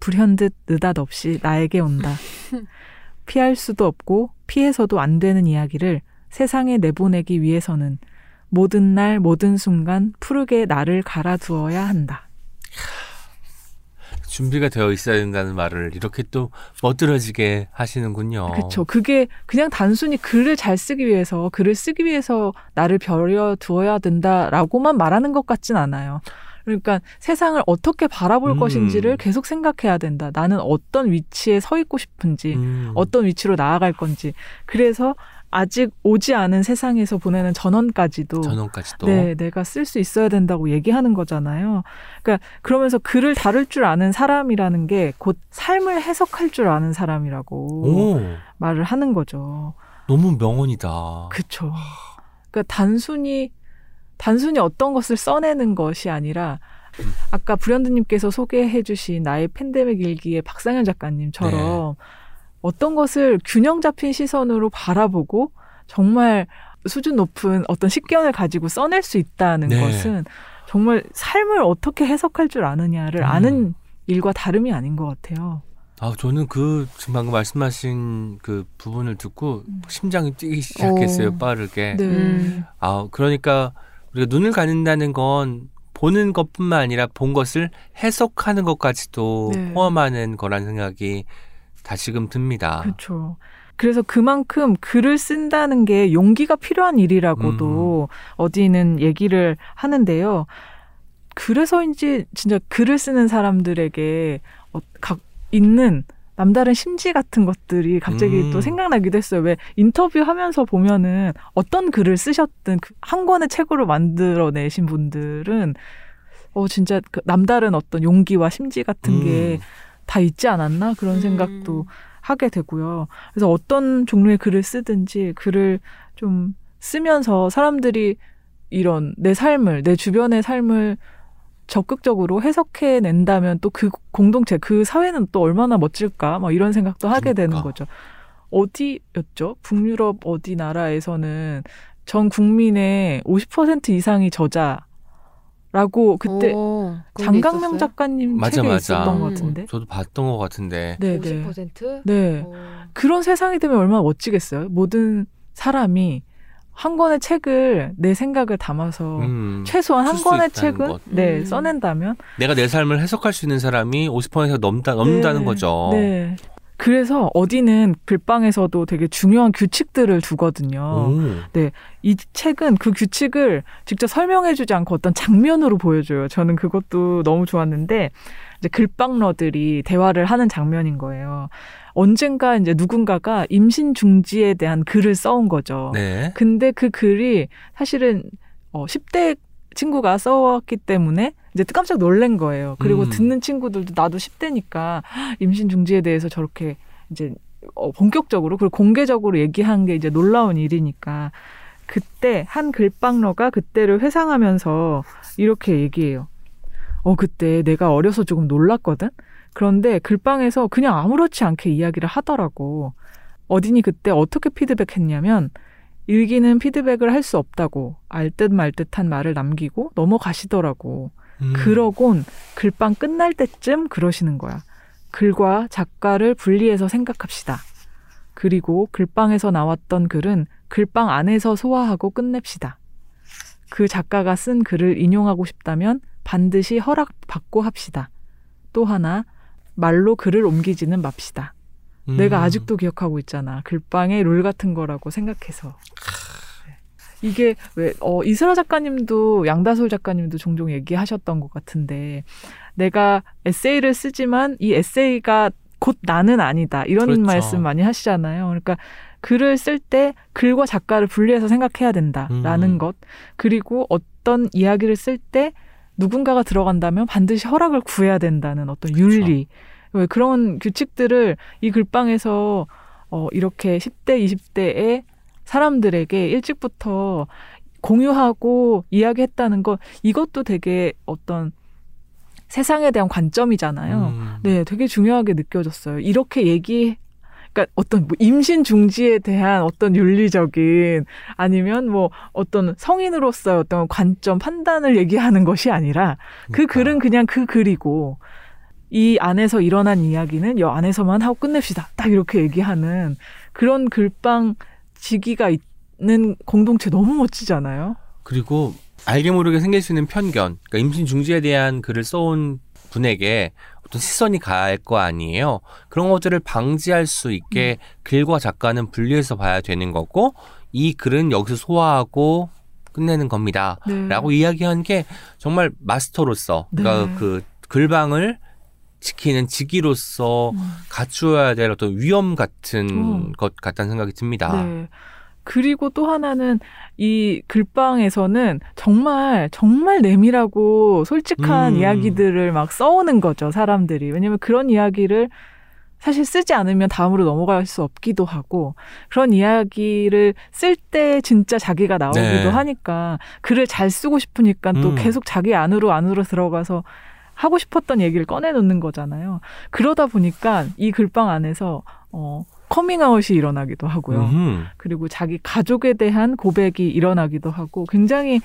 불현듯 느닷없이 나에게 온다. 피할 수도 없고 피해서도 안 되는 이야기를 세상에 내보내기 위해서는 모든 날 모든 순간 푸르게 나를 갈아두어야 한다.
준비가 되어 있어야 된다는 말을 이렇게 또 멋들어지게 하시는군요.
그렇죠. 그게 그냥 단순히 글을 잘 쓰기 위해서 글을 쓰기 위해서 나를 벼려 두어야 된다라고만 말하는 것 같진 않아요. 그러니까 세상을 어떻게 바라볼
음.
것인지를 계속 생각해야 된다. 나는 어떤 위치에 서 있고 싶은지,
음.
어떤 위치로 나아갈 건지. 그래서 아직 오지 않은 세상에서 보내는 전원까지도
전원까지도.
네, 내가 쓸 수 있어야 된다고 얘기하는 거잖아요. 그러니까 그러면서 글을 다룰 줄 아는 사람이라는 게 곧 삶을 해석할 줄 아는 사람이라고
오,
말을 하는 거죠.
너무 명언이다.
그쵸. 그러니까 단순히 단순히 어떤 것을 써내는 것이 아니라
음.
아까 불현듯님께서 소개해주신 나의 팬데믹 일기의 박상현 작가님처럼
네.
어떤 것을 균형 잡힌 시선으로 바라보고 정말 수준 높은 어떤 식견을 가지고 써낼 수 있다는
네.
것은 정말 삶을 어떻게 해석할 줄 아느냐를
음.
아는 일과 다름이 아닌 것 같아요.
아, 저는 그 지금 방금 말씀하신 그 부분을 듣고 심장이 뛰기 시작했어요.
오.
빠르게.
네.
음.
아, 그러니까 우리가 눈을 가린다는 건 보는 것뿐만 아니라 본 것을 해석하는 것까지도
네.
포함하는 거란 생각이 다시금 듭니다.
그렇죠. 그래서 그만큼 글을 쓴다는 게 용기가 필요한 일이라고도 어디는 얘기를 하는데요. 그래서인지 진짜 글을 쓰는 사람들에게 어, 각 있는 남다른 심지 같은 것들이 갑자기
음.
또 생각나기도 했어요. 왜 인터뷰 하면서 보면은 어떤 글을 쓰셨든 그한 권의 책으로 만들어내신 분들은 어, 진짜 그 남다른 어떤 용기와 심지 같은 게
음.
다 있지 않았나 그런
음.
생각도 하게 되고요. 그래서 어떤 종류의 글을 쓰든지 글을 좀 쓰면서 사람들이 이런 내 삶을 내 주변의 삶을 적극적으로 해석해 낸다면 또 그 공동체 그 사회는 또 얼마나 멋질까 막 이런 생각도 하게 되는
그러니까.
거죠. 어디였죠? 북유럽 어디 나라에서는 전 국민의 50% 이상이 저자 라고 그때
오,
장강명
있었어요?
작가님
맞아,
책에
맞아.
있었던 것
음.
같은데.
저도 봤던 것 같은데.
네, 네.
50%?
네.
어.
그런 세상이 되면 얼마나 멋지겠어요. 모든 사람이 한 권의 책을 내 생각을 담아서
음.
최소한 한 권의 책은
것.
네
음.
써낸다면
내가 내 삶을 해석할 수 있는 사람이 50% 넘다 넘는다는
네,
거죠.
네. 그래서 어디는 글방에서도 되게 중요한 규칙들을 두거든요.
오.
이 책은 그 규칙을 직접 설명해주지 않고 어떤 장면으로 보여줘요. 저는 그것도 너무 좋았는데 이제 글방러들이 대화를 하는 장면인 거예요. 언젠가 이제 누군가가 임신 중지에 대한 글을 써온 거죠.
네.
근데 그 글이 사실은 어 10대 친구가 써왔기 때문에 이제 깜짝 놀란 거예요. 그리고
음.
듣는 친구들도 나도 10대니까 임신 중지에 대해서 저렇게 이제 어 본격적으로 그리고 공개적으로 얘기한 게 이제 놀라운 일이니까 그때 한 글방러가 그때를 회상하면서 이렇게 얘기해요. 어 그때 내가 어려서 조금 놀랐거든. 그런데 글방에서 그냥 아무렇지 않게 이야기를 하더라고. 어딘이 그때 어떻게 피드백했냐면 일기는 피드백을 할 수 없다고 알 듯 말 듯한 말을 남기고 넘어가시더라고.
음.
그러곤 글방 끝날 때쯤 그러시는 거야. 글과 작가를 분리해서 생각합시다. 그리고 글방에서 나왔던 글은 글방 안에서 소화하고 끝냅시다. 그 작가가 쓴 글을 인용하고 싶다면 반드시 허락받고 합시다. 또 하나, 말로 글을 옮기지는 맙시다.
음.
내가 아직도 기억하고 있잖아. 글방의 룰 같은 거라고 생각해서. 네. 이게 왜, 어, 이슬아 작가님도 양다솔 작가님도 종종 얘기하셨던 것 같은데, 내가 에세이를 쓰지만 이 에세이가 곧 나는 아니다. 이런
그렇죠.
말씀 많이 하시잖아요. 그러니까 글을 쓸 때 글과 작가를 분리해서 생각해야 된다라는
음.
것. 그리고 어떤 이야기를 쓸 때 누군가가 들어간다면 반드시 허락을 구해야 된다는 어떤 윤리. 왜 그런 규칙들을 이 글방에서 어, 이렇게 10대, 20대의 사람들에게 일찍부터 공유하고 이야기했다는 것, 이것도 되게 어떤 세상에 대한 관점이잖아요.
음.
네, 되게 중요하게 느껴졌어요. 이렇게 얘기, 그러니까 어떤 뭐 임신 중지에 대한 어떤 윤리적인 아니면 뭐 어떤 성인으로서의 어떤 관점, 판단을 얘기하는 것이 아니라 그
그러니까.
글은 그냥 그 글이고 이 안에서 일어난 이야기는 여 안에서만 하고 끝냅시다. 딱 이렇게 얘기하는 그런 글방 지기가 있는 공동체 너무 멋지잖아요.
그리고 알게 모르게 생길 수 있는 편견, 그러니까 임신 중지에 대한 글을 써온 분에게 어떤 시선이 갈 거 아니에요. 그런 것들을 방지할 수 있게 글과 작가는 분리해서 봐야 되는 거고 이 글은 여기서 소화하고 끝내는 겁니다.
네.
라고 이야기한 게 정말 마스터로서 그러니까
네.
그 글방을 지키는 직위로서
음.
갖추어야 될 어떤 위험 같은
음.
것 같다는 생각이 듭니다.
네. 그리고 또 하나는 이 글방에서는 정말 정말 내밀하고 솔직한
음.
이야기들을 막 써오는 거죠 사람들이 왜냐면 그런 이야기를 사실 쓰지 않으면 다음으로 넘어갈 수 없기도 하고 그런 이야기를 쓸 때 진짜 자기가 나오기도
네.
하니까 글을 잘 쓰고 싶으니까 또
음.
계속 자기 안으로 안으로 들어가서 하고 싶었던 얘기를 꺼내놓는 거잖아요. 그러다 보니까 이 글방 안에서 어 커밍아웃이 일어나기도 하고요.
음흠.
그리고 자기 가족에 대한 고백이 일어나기도 하고 굉장히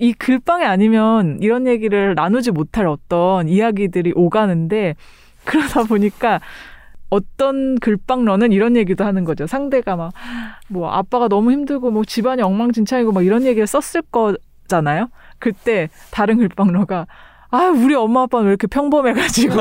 이 글방이 아니면 이런 얘기를 나누지 못할 어떤 이야기들이 오가는데 그러다 보니까 어떤 글방러는 이런 얘기도 하는 거죠. 상대가 막 뭐 아빠가 너무 힘들고 뭐 집안이 엉망진창이고 막 이런 얘기를 썼을 거잖아요. 그때 다른 글방러가 아 우리 엄마 아빠는 왜 이렇게 평범해가지고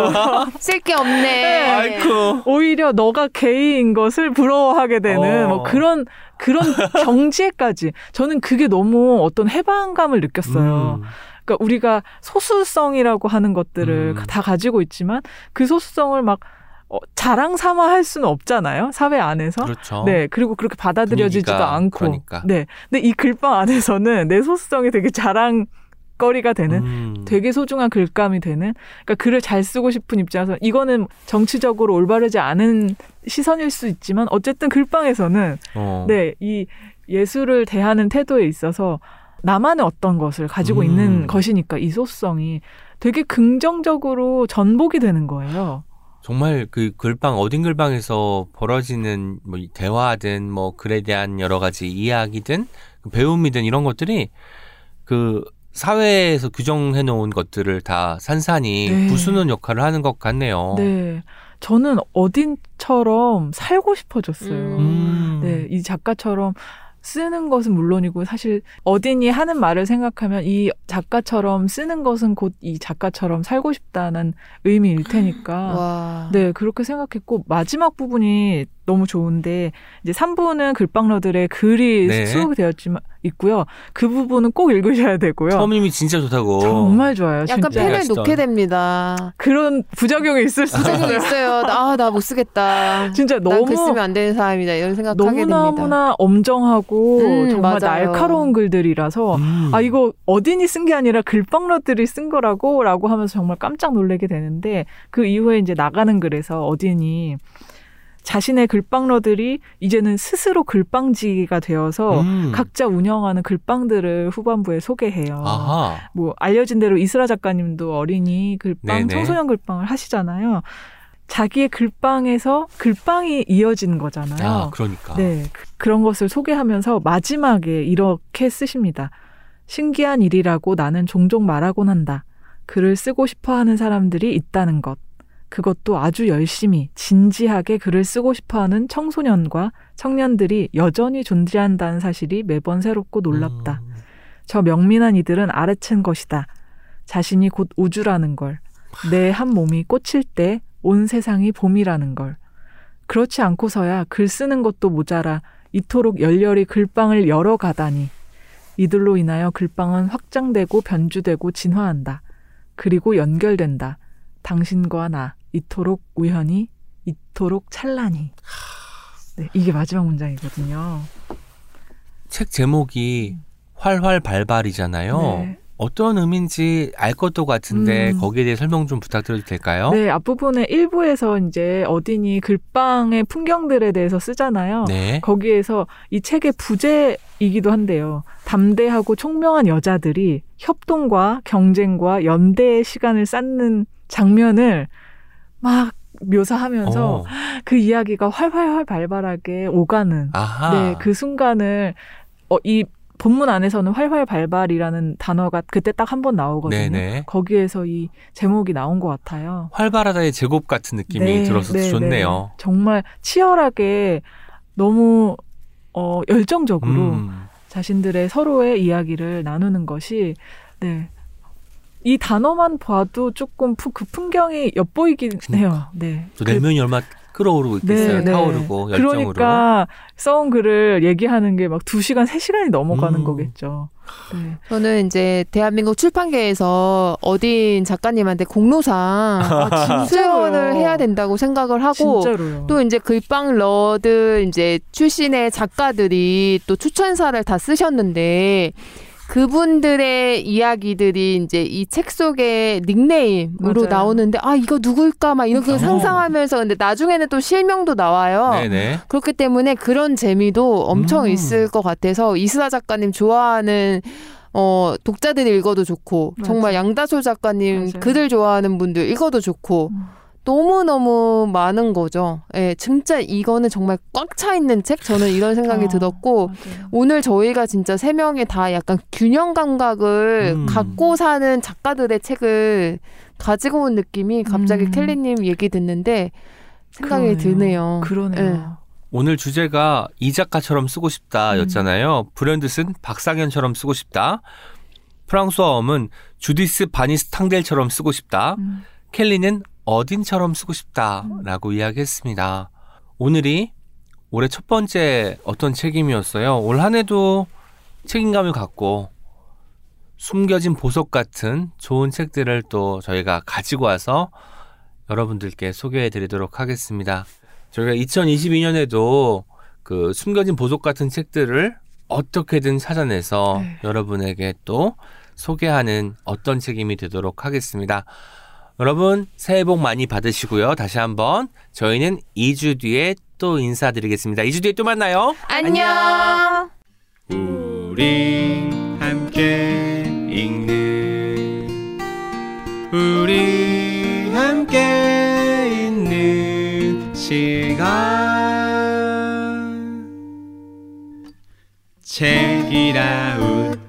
쓸 게 없네.
아이쿠.
오히려 너가 게이인 것을 부러워하게 되는
어.
뭐 그런 그런 경지에까지 저는 그게 너무 어떤 해방감을 느꼈어요.
음.
그러니까 우리가 소수성이라고 하는 것들을
음.
다 가지고 있지만 그 소수성을 막 어, 자랑 삼아 할 수는 없잖아요. 사회 안에서.
그렇죠.
네, 그리고 그렇게 받아들여지지도
분위기가
않고.
그러니까.
네. 근데 이 글방 안에서는 내 소수성이 되게 자랑 거리가 되는
음.
되게 소중한 글감이 되는 그러니까 글을 잘 쓰고 싶은 입장에서 이거는 정치적으로 올바르지 않은 시선일 수 있지만 어쨌든 글방에서는
어.
네이 예술을 대하는 태도에 있어서 나만의 어떤 것을 가지고
음.
있는 것이니까 이 소수성이 되게 긍정적으로 전복이 되는 거예요.
정말 그 글방 어딘 글방에서 벌어지는 뭐 대화든 뭐 글에 대한 여러 가지 이야기든 그 배움이든 이런 것들이 그 사회에서 규정해 놓은 것들을 다 산산이
네.
부수는 역할을 하는 것 같네요.
네. 저는 어딘처럼 살고 싶어졌어요.
음.
네, 이 작가처럼 쓰는 것은 물론이고 사실 어딘이 하는 말을 생각하면 이 작가처럼 쓰는 것은 곧 이 작가처럼 살고 싶다는 의미일 테니까
와.
네, 그렇게 생각했고 마지막 부분이 너무 좋은데 이제 3부는 글방러들의 글이
네.
수록이 되었지만 있고요. 그 부분은 꼭 읽으셔야 되고요.
처음임이 진짜 좋다고.
정말 좋아요.
약간
진짜.
펜을
진짜.
놓게 됩니다.
그런 부작용이 있을 수
부작용
있어요.
있어요. 아, 나 못 쓰겠다.
진짜
난글
너무
쓰면 안 되는 사람이다. 이런 생각하게 됩니다.
너무너무나 엄정하고
음,
정말
맞아요.
날카로운 글들이라서
음.
아 이거 어딘이 쓴 게 아니라 글방러들이 쓴 거라고라고 하면서 정말 깜짝 놀라게 되는데 그 이후에 이제 나가는 글에서 어딘이 자신의 글방러들이 이제는 스스로 글방지가 되어서
음.
각자 운영하는 글방들을 후반부에 소개해요.
아하.
뭐 알려진 대로 이스라 작가님도 어린이 글방,
네네.
청소년 글방을 하시잖아요. 자기의 글방에서 글방이 이어진 거잖아요.
아, 그러니까.
네, 그- 그런 것을 소개하면서 마지막에 이렇게 쓰십니다. 신기한 일이라고 나는 종종 말하곤 한다. 글을 쓰고 싶어 하는 사람들이 있다는 것. 그것도 아주 열심히, 진지하게 글을 쓰고 싶어 하는 청소년과 청년들이 여전히 존재한다는 사실이 매번 새롭고 놀랍다.
음.
저 명민한 이들은 알아챈 것이다. 자신이 곧 우주라는 걸. 내 한 몸이 꽂힐 때온 세상이 봄이라는 걸. 그렇지 않고서야 글 쓰는 것도 모자라 이토록 열렬히 글방을 열어가다니. 이들로 인하여 글방은 확장되고 변주되고 진화한다. 그리고 연결된다. 당신과 나 이토록 우연히 이토록 찬란히. 네, 이게 마지막 문장이거든요.
책 제목이 활활 발발이잖아요.
네.
어떤 의미인지 알 것도 같은데
음.
거기에 대해 설명 좀 부탁드려도 될까요?
네, 앞부분에 일부에서 이제 어딘이 글방의 풍경들에 대해서 쓰잖아요.
네.
거기에서 이 책의 부제이기도 한데요. 담대하고 총명한 여자들이 협동과 경쟁과 연대의 시간을 쌓는 장면을 막 묘사하면서
어.
그 이야기가 활활활 발발하게 오가는. 네, 그 순간을 어, 이 본문 안에서는 활활 발발이라는 단어가 그때 딱 한 번 나오거든요.
네네.
거기에서 이 제목이 나온 것 같아요.
활발하다의 제곱 같은 느낌이
네,
들어서
네,
좋네요.
네. 정말 치열하게 너무 어, 열정적으로
음.
자신들의 서로의 이야기를 나누는 것이 네. 이 단어만 봐도 조금 푸- 그 풍경이 엿보이긴 해요. 네.
저
그-
내면이 얼마나 끓어오르고 있겠어요.
네, 네.
타오르고 열정으로.
그러니까 써온 글을 얘기하는 게막 두시간세시간이 넘어가는
음.
거겠죠. 네.
저는 이제 대한민국 출판계에서 어딘 작가님한테 공로상
아,
수여를 해야 된다고 생각을 하고
진짜로요.
또 이제 글방 러드 이제 출신의 작가들이 또 추천사를 다 쓰셨는데 그분들의 이야기들이 이제 이 책 속에 닉네임으로
맞아요.
나오는데 아 이거 누굴까 막 이렇게
어.
상상하면서 근데 나중에는 또 실명도 나와요.
네네.
그렇기 때문에 그런 재미도 엄청
음.
있을 것 같아서 이슬아 작가님 좋아하는 어 독자들이 읽어도 좋고
맞아요.
정말 양다솔 작가님
맞아요.
그들 좋아하는 분들 읽어도 좋고
음.
너무너무 많은 거죠. 예, 진짜 이거는 정말 꽉 차 있는 책? 저는 이런 생각이
어,
들었고,
맞아요.
오늘 저희가 진짜 세 명이 다 약간 균형 감각을
음.
갖고 사는 작가들의 책을 가지고 온 느낌이 갑자기
음.
켈리님 얘기 듣는데 생각이
그러네요.
드네요.
그러네요.
예.
오늘 주제가 이 작가처럼 쓰고 싶다 였잖아요. 브랜드슨 박상현처럼 쓰고 싶다. 프랑스어음은 주디스 바니스 탕델처럼 쓰고 싶다.
음.
켈리는 어딘처럼 쓰고 싶다라고 이야기했습니다. 오늘이 올해 첫 번째 어떤 책임이었어요. 올 한 해도 책임감을 갖고 숨겨진 보석 같은 좋은 책들을 또 저희가 가지고 와서 여러분들께 소개해 드리도록 하겠습니다. 저희가 2022년에도 그 숨겨진 보석 같은 책들을 어떻게든 찾아내서
네.
여러분에게 또 소개하는 어떤 책임이 되도록 하겠습니다. 여러분 새해 복 많이 받으시고요. 다시 한번 저희는 2주 뒤에 또 인사드리겠습니다. 2주 뒤에 또 만나요.
안녕!
우리 함께 읽는 우리 함께 있는 시간 책이라웃